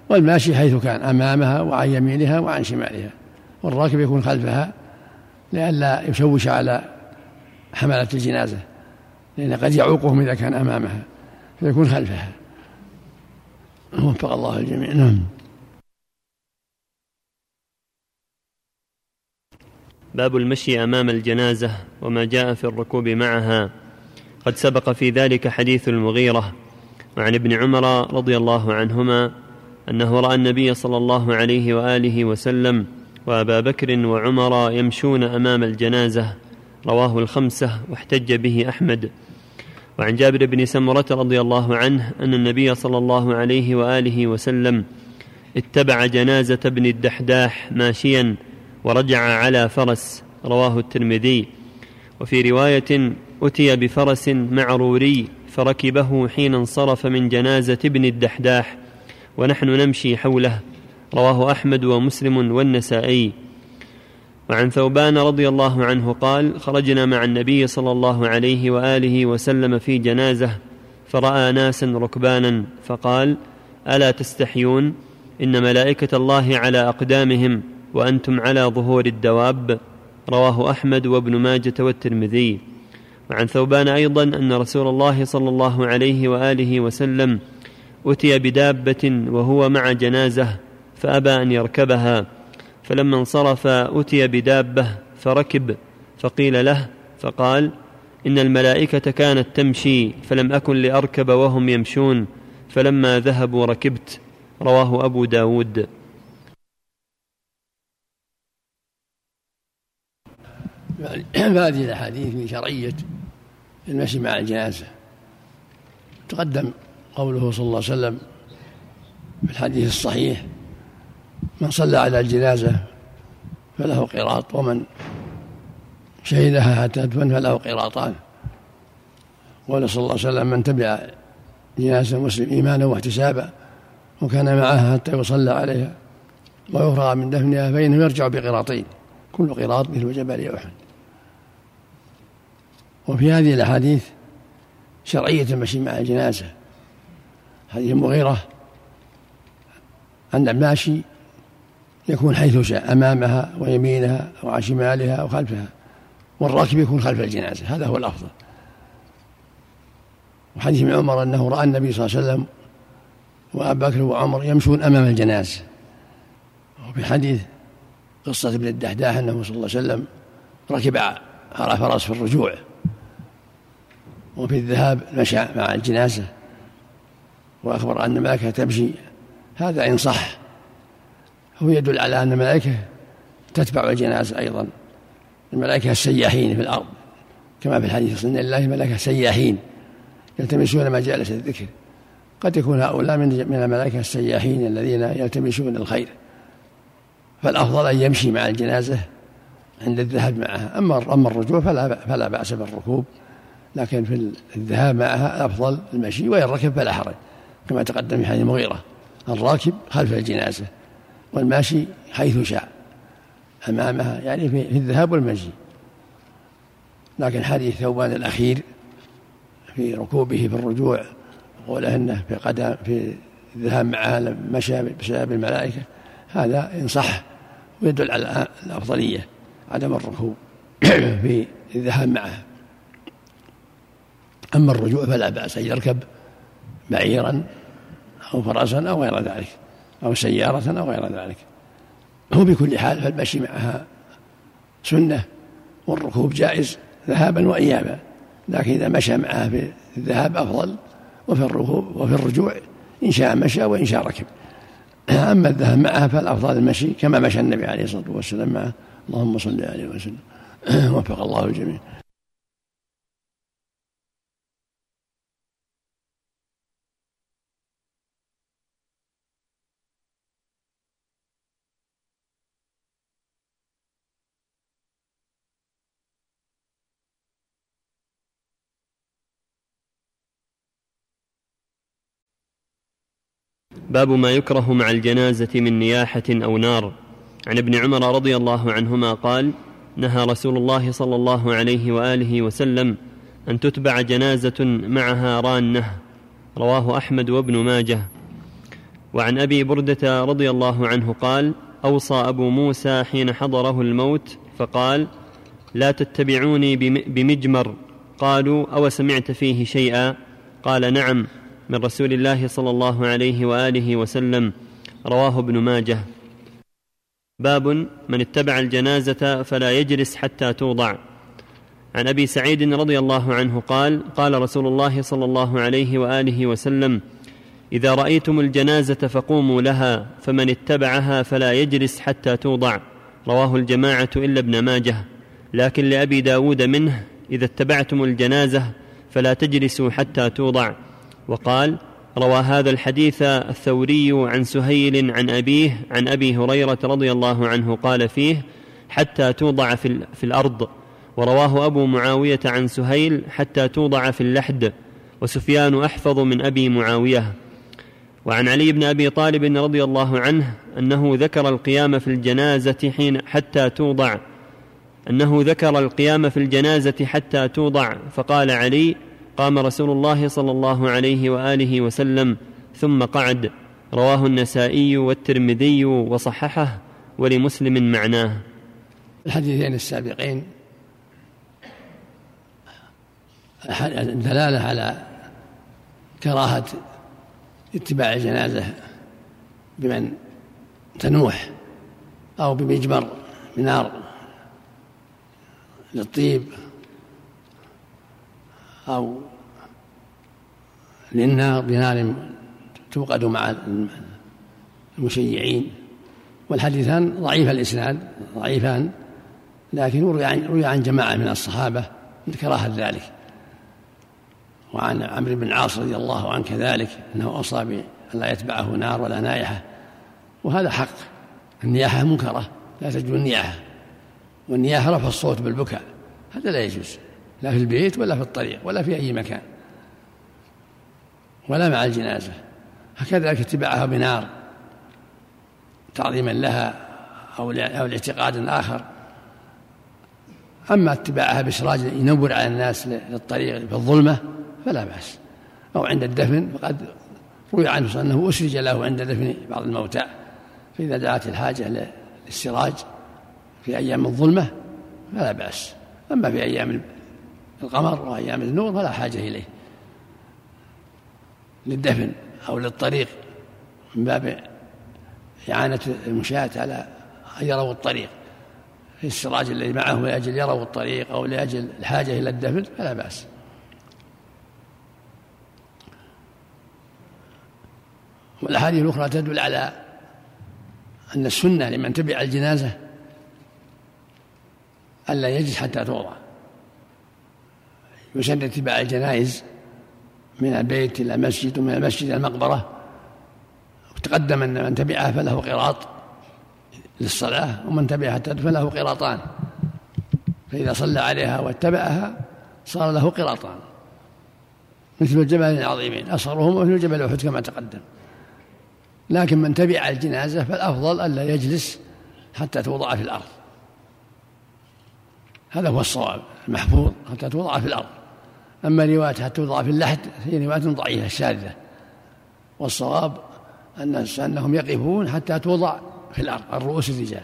B: والماشي حيث كان أمامها وعن يمينها وعن شمالها. والراكب يكون خلفها لئلا يشوش على حملة الجنازة لأن قد يعوقهم إذا كان أمامها فيكون خلفها. وفق الله الجميع. نعم.
A: باب المشي أمام الجنازة وما جاء في الركوب معها. قد سبق في ذلك حديث المغيرة وعن ابن عمر رضي الله عنهما أنه رأى النبي صلى الله عليه وآله وسلم وأبا بكر وعمر يمشون أمام الجنازة رواه الخمسة واحتج به أحمد. وعن جابر بن سمرة رضي الله عنه أن النبي صلى الله عليه وآله وسلم اتبع جنازة ابن الدحداح ماشيا ورجع على فرس رواه الترمذي. وفي رواية أتي بفرس معروري فركبه حين انصرف من جنازة ابن الدحداح ونحن نمشي حوله. رواه أحمد ومسلم والنسائي. وعن ثوبان رضي الله عنه قال خرجنا مع النبي صلى الله عليه وآله وسلم في جنازة فرأى ناسا ركبانا فقال ألا تستحيون؟ إن ملائكة الله على أقدامهم وأنتم على ظهور الدواب. رواه أحمد وابن ماجة والترمذي. وعن ثوبان أيضا أن رسول الله صلى الله عليه وآله وسلم أتي بدابة وهو مع جنازة فأبى أن يركبها. فلما انصرف أتي بدابة فركب فقيل له فقال إن الملائكة كانت تمشي فلم أكن لأركب وهم يمشون. فلما ذهبوا ركبت. رواه أبو داود.
B: هذه الأحاديث من شرعيه المشي مع الجنازة. تقدم قوله صلى الله عليه وسلم في الحديث الصحيح من صلى على الجنازة فله قراط ومن شهدها حتى تدفن فله قراطان. قال صلى الله عليه وسلم من تبع جنازة مسلم إيمانا واحتسابا وكان معها حتى يصلى عليها ويفرغ من دفنها فإنه يرجع بقراطين كل قراط مثل جبل أحد. وفي هذه الأحاديث شرعية المشي مع الجنازة. هذه المغيرة أن الماشي يكون حيث شاء أمامها ويمينها أو عن شمالها أو خلفها والراكب يكون خلف الجنازة هذا هو الأفضل. وحديث ابن عمر أنه رأى النبي صلى الله عليه وسلم وأبا بكر وعمر يمشون أمام الجنازة. وفي حديث قصة ابن الدحداح أنه صلى الله عليه وسلم ركب على فرس في الرجوع. وفي الذهاب مشى مع الجنازة وأخبر أن الملائكة تمشي هذا إن صح. هو يدل على أن الملائكة تتبع الجنازة أيضا. الملائكة السياحين في الأرض. كما في الحديث إن الله ملائكة سياحين يلتمسون مجالس الذكر. قد يكون هؤلاء من من الملائكة السياحين الذين يلتمسون الخير. فالأفضل أن يمشي مع الجنازة عند الذهاب معها. أما أما الرجوع فلا فلا بأس بالركوب. لكن في الذهاب معها أفضل المشي وإن ركب فلا حرج. كما تقدم في حديث المغيرة الراكب خلف الجنازة. والماشي حيث شاء. أمامها يعني في الذهاب والمشي لكن حديث ثوبان الأخير في ركوبه في الرجوع وقوله انه في قدم في الذهاب معها مشى بسبب الملائكة هذا إن صح ويدل على الأفضلية عدم الركوب في الذهاب معها أما الرجوع فلا بأس أن يركب بعيرا أو فرسا أو غير ذلك. أو سيارة أو غير ذلك. هو بكل حال فالمشي معها سنة والركوب جائز ذهابا وإيابا. لكن إذا مشى معها في الذهاب أفضل وفي وفي الرجوع إن شاء مشى وإن شاء ركب. أما الذهاب معها فالأفضل المشي كما مشى النبي عليه الصلاة والسلام معه. اللهم صل عليه وسلم. وفق الله الجميع.
A: باب ما يكره مع الجنازة من نياحة أو نار. عن ابن عمر رضي الله عنهما قال نهى رسول الله صلى الله عليه وآله وسلم أن تتبع جنازة معها رانة. رواه أحمد وابن ماجه. وعن أبي بردة رضي الله عنه قال أوصى أبو موسى حين حضره الموت فقال لا تتبعوني بمجمر. قالوا أو سمعت فيه شيئا؟ قال نعم. من رسول الله صلى الله عليه وآله وسلم رواه ابن ماجه. باب من اتبع الجنازة فلا يجلس حتى توضع. عن أبي سعيد رضي الله عنه قال قال رسول الله صلى الله عليه وآله وسلم إذا رأيتم الجنازة فقوموا لها فمن اتبعها فلا يجلس حتى توضع. رواه الجماعة إلا ابن ماجه. لكن لأبي داود منه إذا اتبعتم الجنازة فلا تجلسوا حتى توضع. وقال روى هذا الحديث الثوري عن سهيل عن أبيه عن أبي هريرة رضي الله عنه قال فيه حتى توضع في, في الأرض. ورواه أبو معاوية عن سهيل حتى توضع في اللحد. وسفيان أحفظ من أبي معاوية. وعن علي بن أبي طالب رضي الله عنه أنه ذكر القيام في الجنازة حين حتى توضع. أنه ذكر القيام في الجنازة حتى توضع. فقال علي قام رسول الله صلى الله عليه وآله وسلم ثم قعد. رواه النسائي والترمذي وصححه ولمسلم معناه.
B: الحديثين السابقين دلالة على كراهة اتباع الجنازة بمن؟ تنوح أو بمجمر بنار للطيب. أو للنار بنار توقد مع المشيعين والحديثان ضعيف الإسناد ضعيفان لكن روي عن, روي عن جماعة من الصحابة من كراهة ذلك. وعن عمرو بن العاص رضي الله عنه كذلك أنه أوصى بأن لا يتبعه نار ولا نائحة. وهذا حق. النياحة منكرة لا تجوز النياحة. والنياحة رفع الصوت بالبكاء. هذا لا يجوز. لا في البيت ولا في الطريق ولا في أي مكان ولا مع الجنازة. هكذا اتباعها بنار تعظيما لها أو لاعتقاد آخر. أما اتباعها بإسراج ينور على الناس للطريق في الظلمة فلا بأس. أو عند الدفن فقد روي عنه أنه أسرج له عند دفن بعض الموتى فإذا دعت الحاجة للسراج في أيام الظلمة فلا بأس. أما في أيام القمر وأيام النور فلا حاجة إليه. للدفن أو للطريق من باب إعانة المشاة على أن يروا الطريق. في السراج الذي معه لأجل يروا الطريق أو لأجل الحاجة إلى الدفن فلا بأس. والأحاديث الأخرى تدل على أن السنة لمن تبع الجنازة ألا يجلس حتى توضع يسن اتباع الجنائز من البيت إلى المسجد ومن المسجد إلى المقبرة. وتقدم أن من تبعها فله قراط للصلاة ومن تبعها فله قراطان. فإذا صلى عليها واتبعها صار له قراطان. مثل الجبل العظيمين أصغرهم مثل جبل أحد كما تقدم. لكن من تبع الجنازة فالأفضل ألا يجلس حتى توضع في الأرض. هذا هو الصواب المحفوظ حتى توضع في الأرض. أما رواية حتى توضع في اللحد هي رواية ضعيفة شاذة. والصواب أن أنهم يقفون حتى توضع في الأرض عن رؤوس الرجال.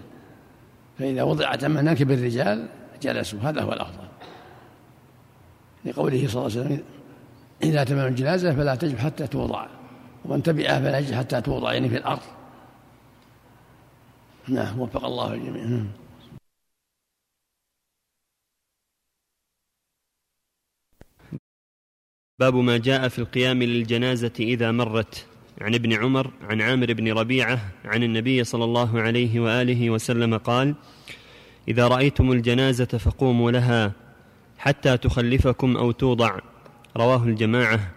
B: فإذا وضعت مناكب الرجال جلسوا هذا هو الأفضل. لقوله صلى الله عليه وسلم إذا تمام الجنازة فلا تجب حتى توضع ومن تبعها فلا يجب حتى توضع يعني في الأرض. نعم وفق الله الجميع.
A: باب ما جاء في القيام للجنازة إذا مرت. عن ابن عمر عن عامر بن ربيعة عن النبي صلى الله عليه وآله وسلم قال إذا رأيتم الجنازة فقوموا لها حتى تخلفكم أو توضع. رواه الجماعة.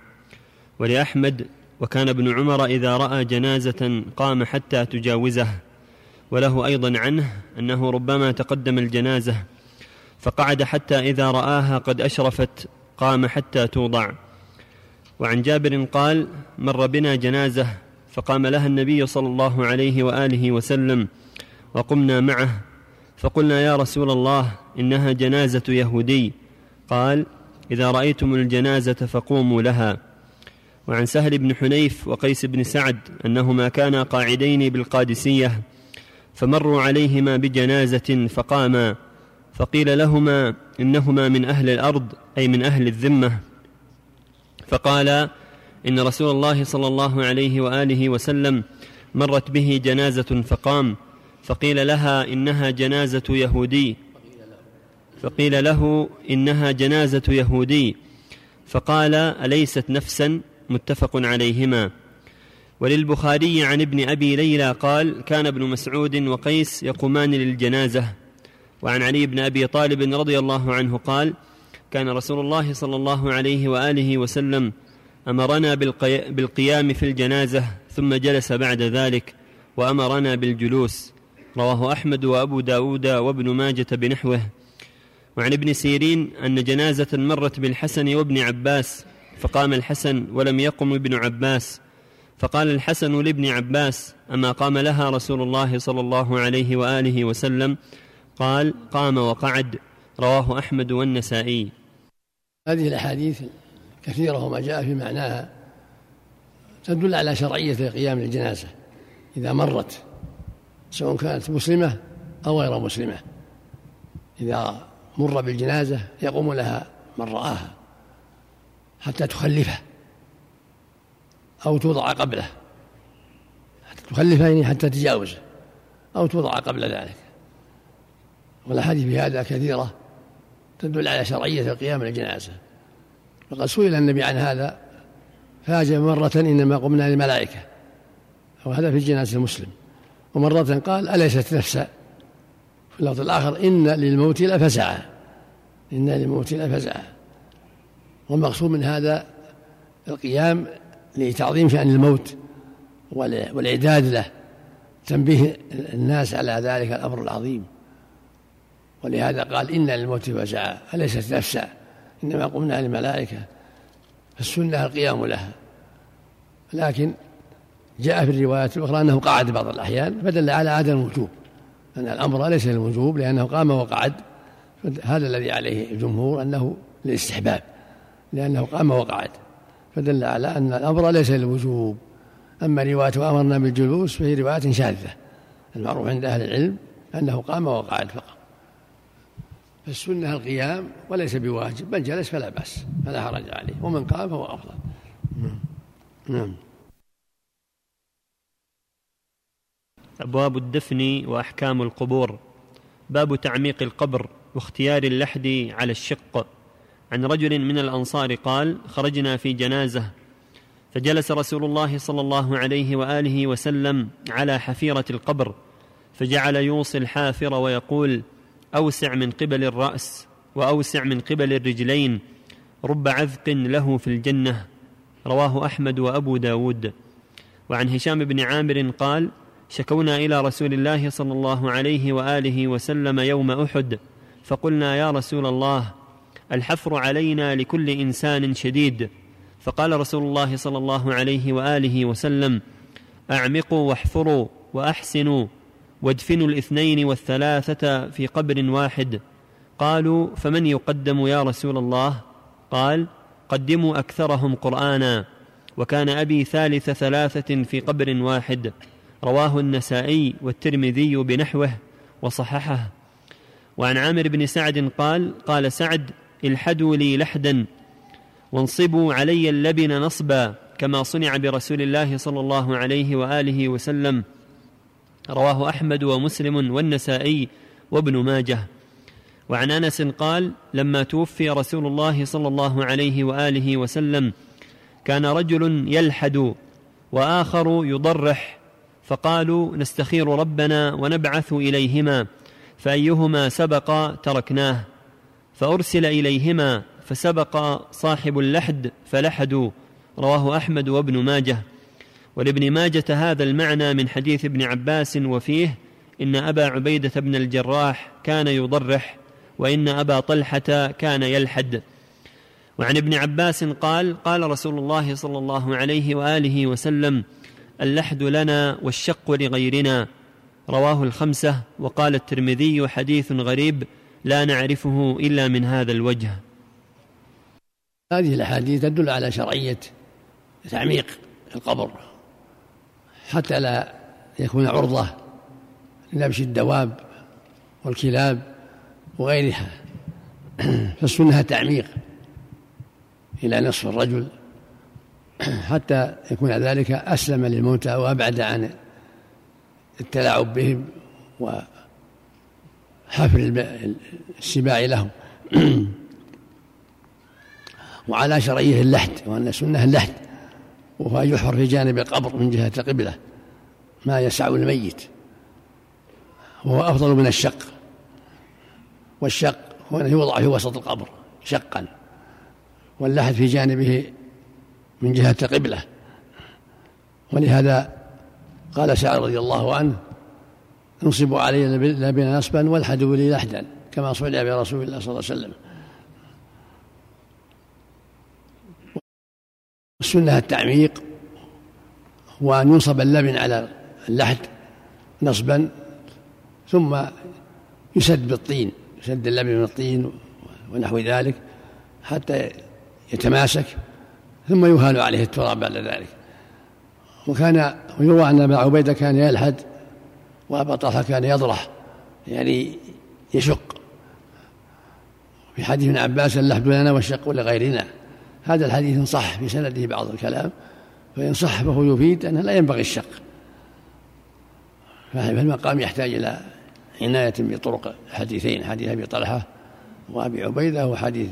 A: ولأحمد وكان ابن عمر إذا رأى جنازة قام حتى تجاوزه. وله أيضا عنه أنه ربما تقدم الجنازة فقعد حتى إذا رآها قد أشرفت قام حتى توضع. وعن جابر قال مر بنا جنازة فقام لها النبي صلى الله عليه وآله وسلم وقمنا معه فقلنا يا رسول الله إنها جنازة يهودي. قال إذا رأيتم الجنازة فقوموا لها. وعن سهل بن حنيف وقيس بن سعد أنهما كانا قاعدين بالقادسية فمروا عليهما بجنازة فقاما فقيل لهما إنهما من أهل الأرض أي من أهل الذمة. فقال إن رسول الله صلى الله عليه وآله وسلم مرت به جنازة فقام فقيل لها إنها جنازة يهودي. فقيل له إنها جنازة يهودي. فقال أليست نفسا؟ متفق عليهما. وللبخاري عن ابن أبي ليلى قال كان ابن مسعود وقيس يقومان للجنازة. وعن علي بن أبي طالب رضي الله عنه قال كان رسول الله صلى الله عليه وآله وسلم أمرنا بالقيام في الجنازة ثم جلس بعد ذلك وأمرنا بالجلوس. رواه أحمد وأبو داود وابن ماجة بنحوه. وعن ابن سيرين أن جنازة مرت بالحسن وابن عباس فقام الحسن ولم يقم ابن عباس. فقال الحسن لابن عباس أما قام لها رسول الله صلى الله عليه وآله وسلم؟ قال قام وقعد. رواه أحمد والنسائي.
B: هذه الأحاديث كثيرة وما جاء في معناها تدل على شرعية القيام للجنازة. إذا مرت سواء كانت مسلمة أو غير مسلمة إذا مر بالجنازة يقوم لها من رآها حتى تخلفه أو توضع قبله حتى تخلفه يعني حتى تجاوزه أو توضع قبل ذلك. والأحاديث في هذا كثيرة تدل على شرعية القيام للجنازة. وقد سئل النبي عن هذا فاجب مرة إنما قمنا للملائكة. وهذا في الجنازة المسلم. ومرة قال أليست نفسا؟ في اللفظ الآخر إن للموت لفزعا إن للموت لفزعا والمقصود من هذا القيام لتعظيم شأن الموت والإعداد له تنبيه الناس على ذلك الأمر العظيم. ولهذا قال إن للموت فزعا أليست نفسا. إنما قمنا للملائكة فالسنة القيام لها. لكن جاء في الروايات الأخرى أنه قعد بعض الأحيان فدل على عدم الوجوب. أن الأمر ليس للوجوب لأنه قام وقعد. هذا الذي عليه الجمهور أنه للاستحباب لأنه قام وقعد. فدل على أن الأمر ليس للوجوب. أما رواية أمرنا بالجلوس فهي رواية شاذة. المعروف عند أهل العلم أنه قام وقعد فقط. فالسنة القيام وليس بواجب من جلس فلا بأس فلا حرج عليه ومن قام فهو أفضل. نعم.
A: أبواب الدفن وأحكام القبور. باب تعميق القبر واختيار اللحد على الشق. عن رجل من الأنصار قال خرجنا في جنازة. فجلس رسول الله صلى الله عليه وآله وسلم على حفيرة القبر فجعل يوصي الحافر ويقول أوسع من قبل الرأس وأوسع من قبل الرجلين رب عذق له في الجنة رواه أحمد وأبو داود. وعن هشام بن عامر قال شكونا إلى رسول الله صلى الله عليه وآله وسلم يوم أحد فقلنا يا رسول الله الحفر علينا لكل إنسان شديد. فقال رسول الله صلى الله عليه وآله وسلم أعمقوا واحفروا وأحسنوا. وادفنوا الاثنين والثلاثة في قبر واحد. قالوا فمن يقدم يا رسول الله؟ قال قدموا أكثرهم قرآنا. وكان أبي ثالث ثلاثة في قبر واحد. رواه النسائي والترمذي بنحوه وصححه. وعن عامر بن سعد قال قال سعد الحدوا لي لحدا. وانصبوا علي اللبن نصبا كما صنع برسول الله صلى الله عليه وآله وسلم. رواه أحمد ومسلم والنسائي وابن ماجه. وعن أنس قال لما توفي رسول الله صلى الله عليه وآله وسلم كان رجل يلحد وآخر يضرح فقالوا نستخير ربنا ونبعث إليهما فأيهما سبق تركناه. فأرسل إليهما فسبق صاحب اللحد فلحدوا. رواه أحمد وابن ماجه. ولابن ماجة هذا المعنى من حديث ابن عباس وفيه إن أبا عبيدة بن الجراح كان يضرح وإن أبا طلحة كان يلحد. وعن ابن عباس قال قال رسول الله صلى الله عليه وآله وسلم اللحد لنا والشق لغيرنا. رواه الخمسة وقال الترمذي حديث غريب لا نعرفه إلا من هذا الوجه.
B: هذه الأحاديث تدل على شرعية تعميق القبر. حتى لا يكون عرضة لنبش الدواب والكلاب وغيرها. فالسنة تعميق إلى نصف الرجل حتى يكون ذلك أسلم للموتى وأبعد عن التلاعب بهم وحفر السباع لهم. وعلى شرعية اللحد وأن سنة اللحد. وهو يحفر في جانب القبر من جهة القبلة ما يسع الميت. وهو أفضل من الشق. والشق هو أنه يوضع في وسط القبر شقا واللحد في جانبه من جهة القبلة. ولهذا قال سعد رضي الله عنه نصب علي لبن نصبا والحدوا لي لحدا كما صنع برسول الله صلى الله عليه وسلم. السنة التعميق وأن ينصب اللبن على اللحد نصبا ثم يسد بالطين يسد اللبن من الطين ونحو ذلك حتى يتماسك ثم يهال عليه التراب بعد ذلك. وكان ويروى أن أبا عبيدة كان يلحد وأبا طلحة كان يضرح يعني يشق. في حديث ابن عباس اللحد لنا والشق لغيرنا. هذا الحديث إن صح في سنده بعض الكلام فإن صح فهو يفيد أنه لا ينبغي الشق. فالمقام يحتاج إلى عناية بطرق حديثين حديث أبي طلحة وأبي عبيدة وحديث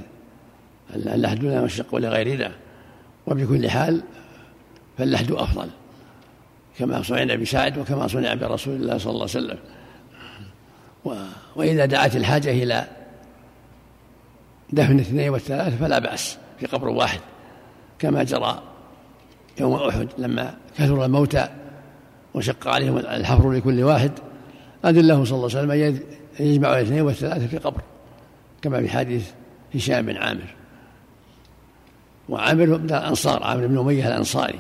B: اللحد لنا والشق لغيرنا. وبكل حال فاللحد أفضل كما صنع بسعد وكما صنع برسول الله صلى الله عليه وسلم. وإذا دعت الحاجة إلى دفن الاثنين والثلاثة فلا بأس. في قبر واحد كما جرى يوم أحد لما كثر الموتى وشق عليهم الحفر لكل واحد أذن له صلى الله عليه وسلم أن يجمع الاثنين والثلاثة في قبر كما في حديث هشام بن عامر. وعامر من الأنصار عامر بن أمية الأنصاري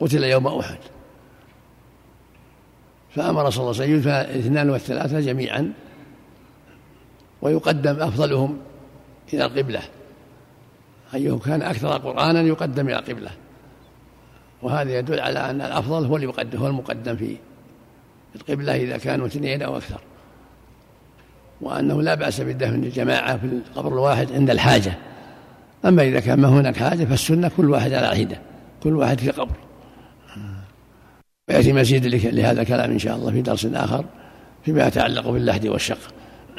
B: قتل يوم أحد. فأمر صلى الله عليه وسلم الاثنان والثلاثة جميعا ويقدم أفضلهم إلى القبلة. أيهم كان أكثر قرآنا يقدم إلى القبلة. وهذا يدل على أن الأفضل هو المقدم هو المقدم في القبلة إذا كانوا اثنين أو أكثر. وأنه لا بأس بالدفن الجماعة في القبر الواحد عند الحاجة. أما إذا كان ما هناك حاجة فالسنة كل واحد على حدة كل واحد في قبر. ويأتي مزيد لهذا الكلام إن شاء الله في درس آخر فيما يتعلق باللحد والشق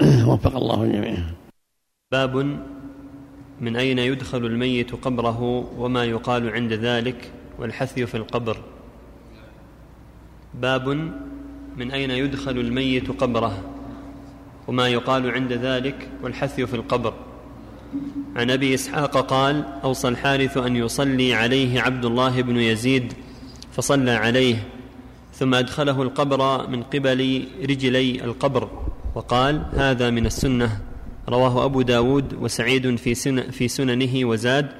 B: وفق الله الجميع
A: باب من أين يدخل الميت قبره وما يقال عند ذلك والحثي في القبر؟ باب من أين يدخل الميت قبره وما يقال عند ذلك والحثي في القبر؟ عن أبي إسحاق قال أوصى الحارث أن يصلي عليه عبد الله بن يزيد فصلى عليه ثم أدخله القبر من قبل رجلي القبر وقال هذا من السنة. رواه أبو داود وسعيد في, سن في سننه وزاد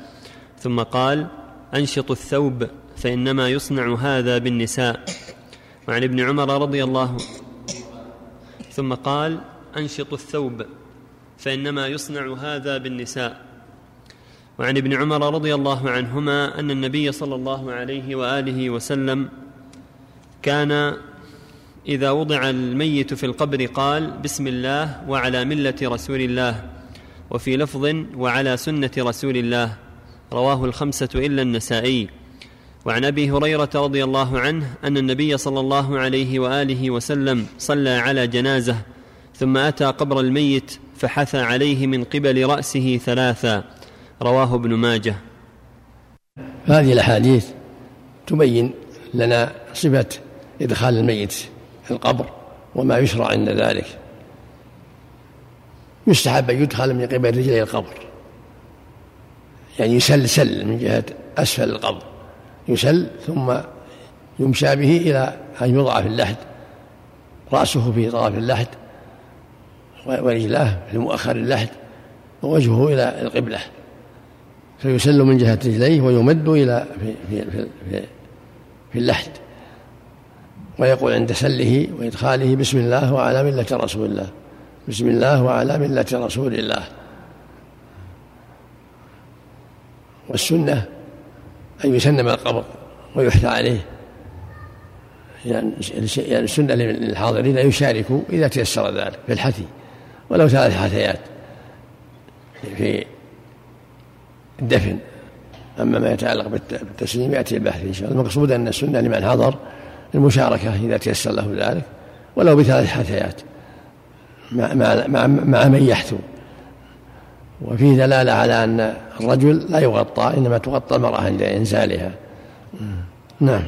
A: ثم قال أنشط الثوب فإنما يصنع هذا بالنساء. وعن ابن عمر رضي الله ثم قال أنشط الثوب فإنما يصنع هذا بالنساء. وعن ابن عمر رضي الله عنهما أن النبي صلى الله عليه وآله وسلم كان إذا وضع الميت في القبر قال بسم الله وعلى ملة رسول الله وفي لفظ وعلى سنة رسول الله. رواه الخمسة إلا النسائي. وعن أبي هريرة رضي الله عنه أن النبي صلى الله عليه وآله وسلم صلى على جنازة ثم أتى قبر الميت فحثى عليه من قبل رأسه ثلاثا رواه ابن ماجه.
B: هذه الأحاديث تبين لنا صفة إدخال الميت. القبر وما يشرع عند ذلك. يستحب أن يدخل من قبل رجلي القبر. يعني يسلسل من جهة أسفل القبر. يسل ثم يمشى به إلى أن يوضع في اللحد. رأسه في طرف اللحد ورجلاه في مؤخر اللحد ووجهه إلى القبلة. فيسل من جهة رجليه ويمد إلى في, في, في, في اللحد. ويقول عند سله وإدخاله بسم الله وعلى ملة رسول الله. بسم الله وعلى ملة رسول الله. والسنة أن يسنم القبر ويحثى عليه. يعني السنة للحاضرين أن يشاركوا إذا تيسر ذلك في الحثي. ولو ثلاث حثيات في الدفن. أما ما يتعلق بالتسليم يأتي البحث إن شاء الله. المقصود أن السنة لمن حضر المشاركة إذا تيسر له ذلك ولو بثلاث حثيات مع, مع, مع, مع من يحثو. وفيه دلالة على أن الرجل لا يغطى إنما تغطى المرأة عند إنزالها. نعم.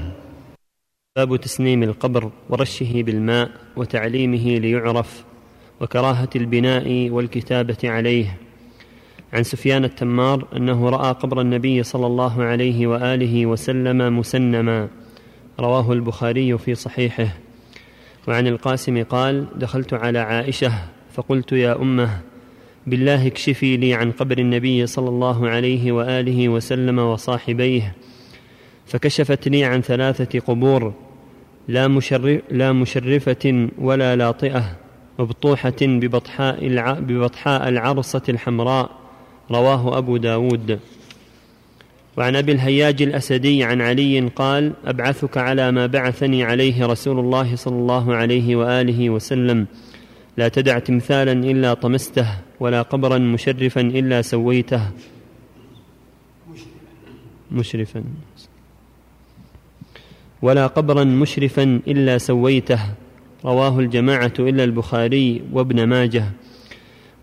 A: باب تسنيم القبر ورشه بالماء وتعليمه ليعرف وكراهة البناء والكتابة عليه. عن سفيان التمار أنه رأى قبر النبي صلى الله عليه وآله وسلم مسنما. رواه البخاري في صحيحه وعن القاسم قال دخلت على عائشة فقلت يا أمة بالله اكشفي لي عن قبر النبي صلى الله عليه وآله وسلم وصاحبيه فكشفت لي عن ثلاثة قبور لا, مشرف لا مشرفة ولا لاطئة مبطوحة ببطحاء. ببطحاء العرصة الحمراء رواه أبو داود وعن أبي الهياج الأسدي عن علي قال أبعثك على ما بعثني عليه رسول الله صلى الله عليه وآله وسلم. لا تدع تمثالا إلا طمسته ولا قبرا مشرفا إلا سويته. مشرفا. ولا قبرا مشرفا إلا سويته. رواه الجماعة إلا البخاري وابن ماجه.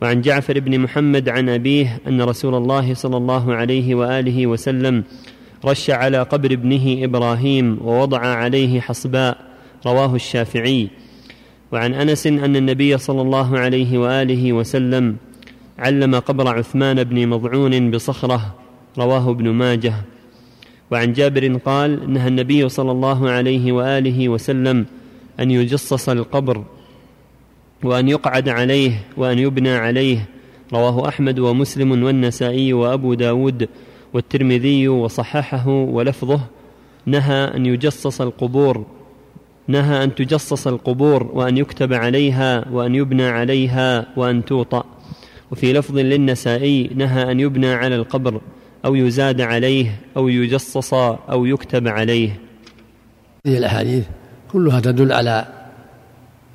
A: وعن جعفر بن محمد عن أبيه أن رسول الله صلى الله عليه وآله وسلم رش على قبر ابنه إبراهيم ووضع عليه حصباء رواه الشافعي. وعن أنس أن النبي صلى الله عليه وآله وسلم علم قبر عثمان بن مضعون بصخرة رواه ابن ماجه. وعن جابر قال نهى النبي صلى الله عليه وآله وسلم أن يجصص القبر وأن يقعد عليه وأن يبنى عليه. رواه أحمد ومسلم والنسائي وأبو داود والترمذي وصححه ولفظه. نهى أن يجصص القبور. نهى أن تجصص القبور وأن يكتب عليها وأن يبنى عليها وأن توطأ. وفي لفظ للنسائي نهى أن يبنى على القبر أو يزاد عليه أو يجصص أو يكتب عليه.
B: هذه الأحاديث كلها تدل على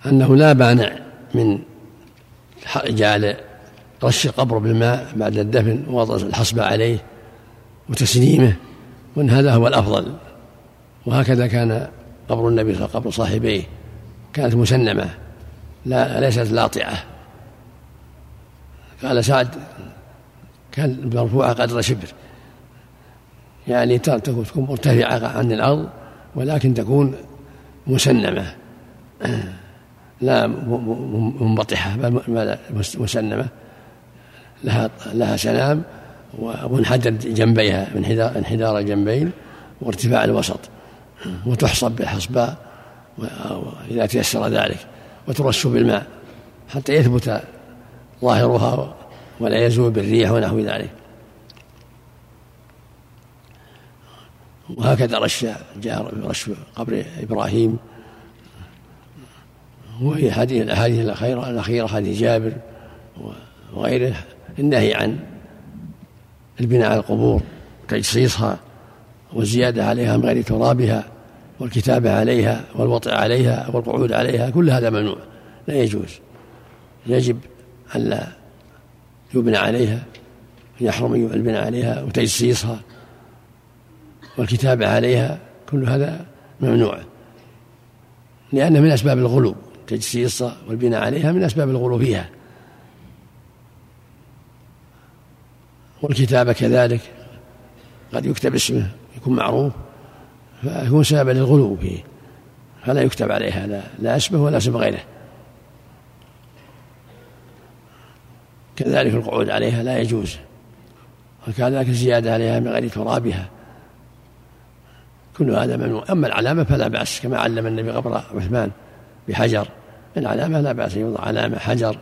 B: أنه لا مانع من جعل رش القبر بالماء بعد الدفن ووضع الحصبة عليه وتسليمه وأن هذا هو الأفضل. وهكذا كان قبر النبي صلى الله عليه وسلم قبر صاحبيه كانت مسنمة لا ليست لاطعة. قال سعد كان مرفوعة قدر شبر. يعني تكون مرتفعة عن الأرض ولكن تكون مسنمة. لا منبطحة بل مسنمة. لها لها سلام ومنحدر جنبيها انحدار الجنبين وارتفاع الوسط. وتحصب بالحصباء إذا تيسر ذلك وترش بالماء حتى يثبت ظاهرها ولا يزول بالريح ونحو ذلك. وهكذا رش جاء رش قبر إبراهيم وهي حديث الاحاديث الأخيرة الأخيرة حديث جابر وغيره النهي عن البناء على القبور تجصيصها والزياده عليها من غير ترابها والكتابة عليها والوطئ عليها والقعود عليها كل هذا ممنوع لا يجوز. يجب ألا يبنى عليها يحرم البناء عليها وتجصيصها والكتابة عليها كل هذا ممنوع. لأنه من أسباب الغلو. تجسيصها والبناء عليها من أسباب الغلو فيها. والكتابة كذلك قد يكتب اسمه يكون معروف فيكون سببا للغلو فيه. فلا يكتب عليها لا, لا اسمه ولا اسم غيره. كذلك القعود عليها لا يجوز وكذلك الزيادة عليها من غير ترابها. كل هذا ممنوع. أما العلامة فلا بأس كما علم النبي قبر عثمان بحجر. العلامة لا بأس يوضع علامة حجر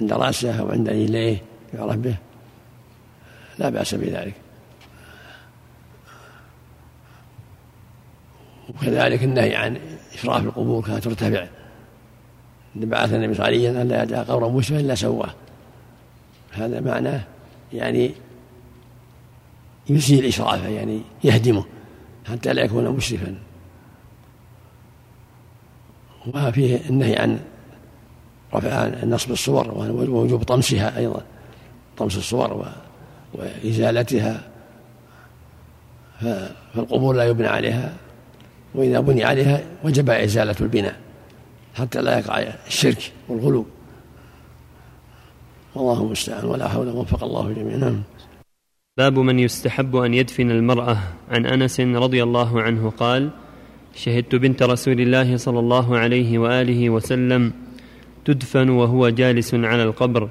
B: عند رأسه أو عند رجليه يعرف به لا بأس بذلك. وكذلك النهي عن إشراف القبور كانت ترتفع. بعث النبي صلى الله عليه وسلم لا يدع قبرا مسلما إلا سواه. هذا معناه يعني يزيل إشرافه يعني يهدمه حتى لا يكون مسرفا وفيه النهي عن رفع نصب الصور ووجوب طمسها أيضا طمس الصور وإزالتها. فالقبور لا يبنى عليها وإذا بني عليها وجب إزالة البناء حتى لا يقع الشرك والغلو. والله المستعان ولا حول وفق الله جميعا. نعم.
A: باب من يستحب أن يدفن المرأة. عن أنس رضي الله عنه قال شهدت بنت رسول الله صلى الله عليه وآله وسلم تدفن وهو جالس على القبر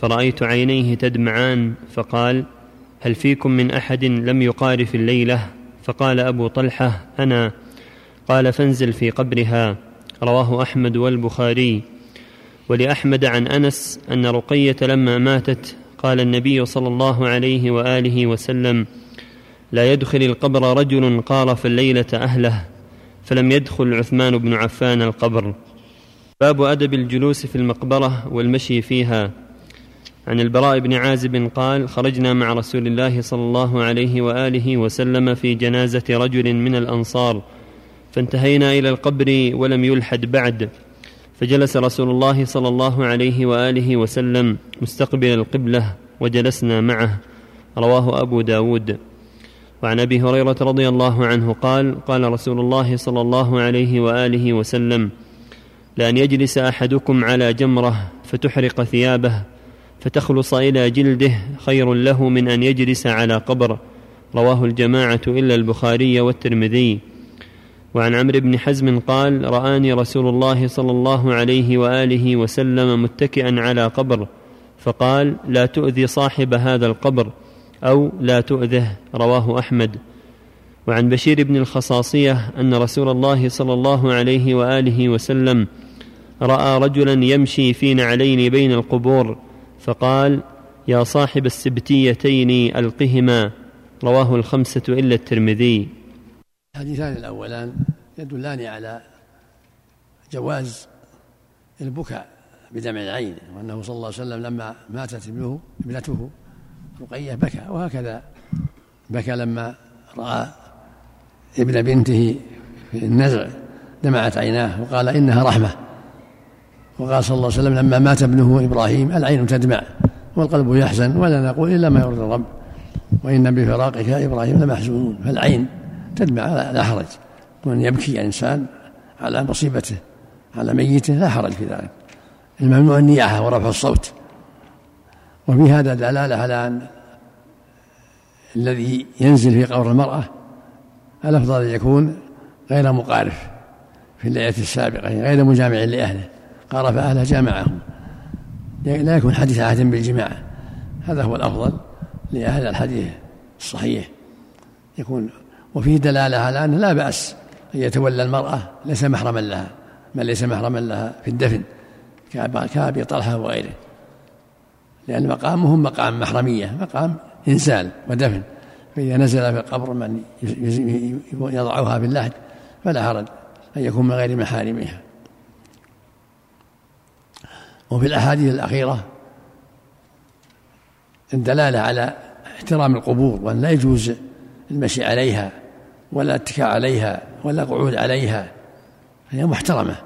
A: فرأيت عينيه تدمعان فقال هل فيكم من أحد لم يقارف الليلة؟ فقال أبو طلحة أنا. قال فانزل في قبرها. رواه أحمد والبخاري. ولأحمد عن أنس أن رقية لما ماتت قال النبي صلى الله عليه وآله وسلم لا يدخل القبر رجل قارف الليلة أهله. فلم يدخل عثمان بن عفان القبر. باب أدب الجلوس في المقبرة والمشي فيها. عن البراء بن عازب قال خرجنا مع رسول الله صلى الله عليه وآله وسلم في جنازة رجل من الأنصار فانتهينا إلى القبر ولم يلحد بعد. فجلس رسول الله صلى الله عليه وآله وسلم مستقبل القبلة وجلسنا معه. رواه أبو داود. وعن أبي هريرة رضي الله عنه قال قال رسول الله صلى الله عليه وآله وسلم لأن يجلس أحدكم على جمرة فتحرق ثيابه فتخلص إلى جلده خير له من أن يجلس على قبر. رواه الجماعة إلا البخاري والترمذي. وعن عمرو بن حزم قال رآني رسول الله صلى الله عليه وآله وسلم متكئا على قبر فقال لا تؤذي صاحب هذا القبر أو لا تؤذه رواه أحمد. وعن بشير بن الخصاصية أن رسول الله صلى الله عليه وآله وسلم رأى رجلا يمشي في نعلين بين القبور فقال يا صاحب السبتيتين ألقهما رواه الخمسة إلا الترمذي.
B: الحديثان الأولان يدلان على جواز البكاء بدمع العين وأنه صلى الله عليه وسلم لما ماتت ابنه ابنته رقية بكى وهكذا. بكى لما رأى ابن بنته في النزع دمعت عيناه وقال إنها رحمة. وقال صلى الله عليه وسلم لما مات ابنه إبراهيم العين تدمع والقلب يحزن ولا نقول إلا ما يرضي الرب. وإن بفراقك إبراهيم لمحزونون فالعين تدمع لا حرج. وأن يبكي الإنسان على مصيبته على ميته لا حرج في ذلك. الممنوع النياحة ورفع الصوت. وفي هذا دلالة على أن الذي ينزل في قبر المرأة الأفضل أن يكون غير مقارف في الليلة السابقة غير مجامع لأهله. قارف أهله جامعهم. لا يكون حديث عهد بالجماع. هذا هو الأفضل لأهل الحديث الصحيح. يكون وفيه دلالة على أنه لا بأس أن يتولى المرأة ليس محرما لها من ليس محرما لها في الدفن كأبي طلحة وغيره. لأن مقامهم مقام محرمية مقام إنزال ودفن. فإذا نزل في القبر من يضعها في اللحد فلا حرج أن يكون من غير محارمها. وفي الأحاديث الأخيرة الدلالة على احترام القبور وأن لا يجوز المشي عليها ولا اتكاء عليها ولا قعود عليها هي محترمة.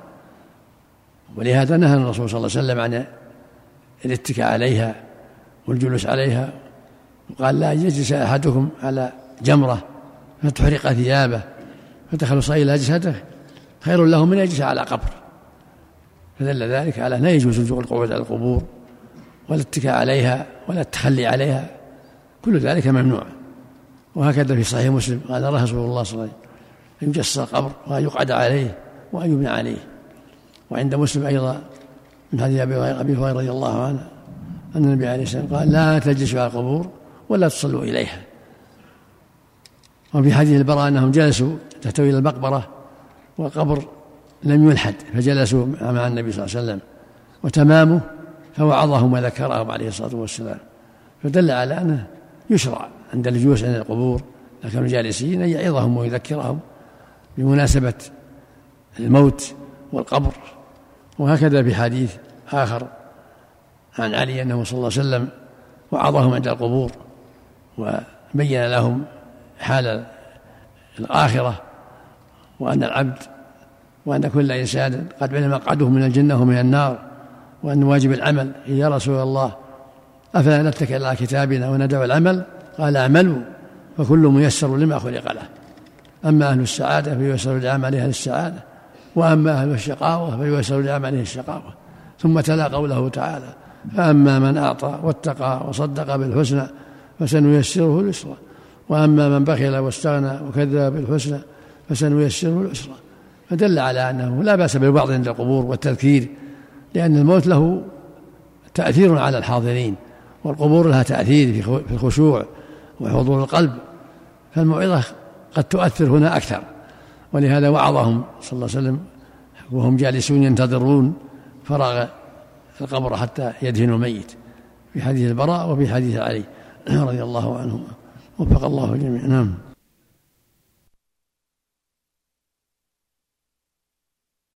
B: ولهذا نهى الرسول صلى الله عليه وسلم عن الاتكاء عليها والجلوس عليها. وقال لا يجلس أحدكم على جمرة فتحرق ثيابه فتخلص إلى جسده. خير له من يجلس على قبر. فدل ذلك على لا يجوز القعود على القبور ولا الاتكاء عليها ولا التخلي عليها. كل ذلك ممنوع. وهكذا في صحيح مسلم. قال رسول الله صلى الله عليه وسلم أن يجسس القبر وأن يقعد عليه وأن يبنى عليه. وعند مسلم أيضا من حديث أبي هريرة رضي الله عنه أن النبي عليه الصلاة والسلام قال لا تجلسوا على القبور ولا تصلوا إليها. وفي حديث البراء أنهم جلسوا تحتوي إلى المقبرة والقبر لم يلحد فجلسوا مع النبي صلى الله عليه وسلم وتمامه فوعظهم وذكرهم عليه الصلاة والسلام. فدل على أنه يشرع عند الجلوس عند القبور لكن الجالسين أن يعظهم ويذكرهم بمناسبة الموت والقبر. وهكذا في حديث آخر عن علي أنه صلى الله عليه وسلم وعظهم عند القبور وبين لهم حال الآخرة وأن العبد وأن كل إنسان قد علم مقعده من الجنة ومن النار وأن واجب العمل. يا رسول الله أفلا نتكل على كتابنا وندع العمل؟ قال أعملوا فكل ميسر لما خلق له. أما أهل السعادة فييسر لعمل أهل السعادة. وأما أهل الشقاوة فييسر لعمله الشقاوة ثم تلا قوله تعالى فأما من أعطى واتقى وصدق بالحسنى فسنيسره اليسرى وأما من بخل واستغنى وكذب بالحسنى فسنيسره العسرى. فدل على أنه لا بأس بالوعظ عند القبور والتذكير لأن الموت له تأثير على الحاضرين والقبور لها تأثير في الخشوع وحضور القلب فالموعظة قد تؤثر هنا أكثر. ولهذا وعظهم صلى الله عليه وسلم وهم جالسون ينتظرون فراغ القبر حتى يدهنوا الميت في حديث البراء وفي حديث علي رضي الله عنهما. وفق الله الجميع. نعم.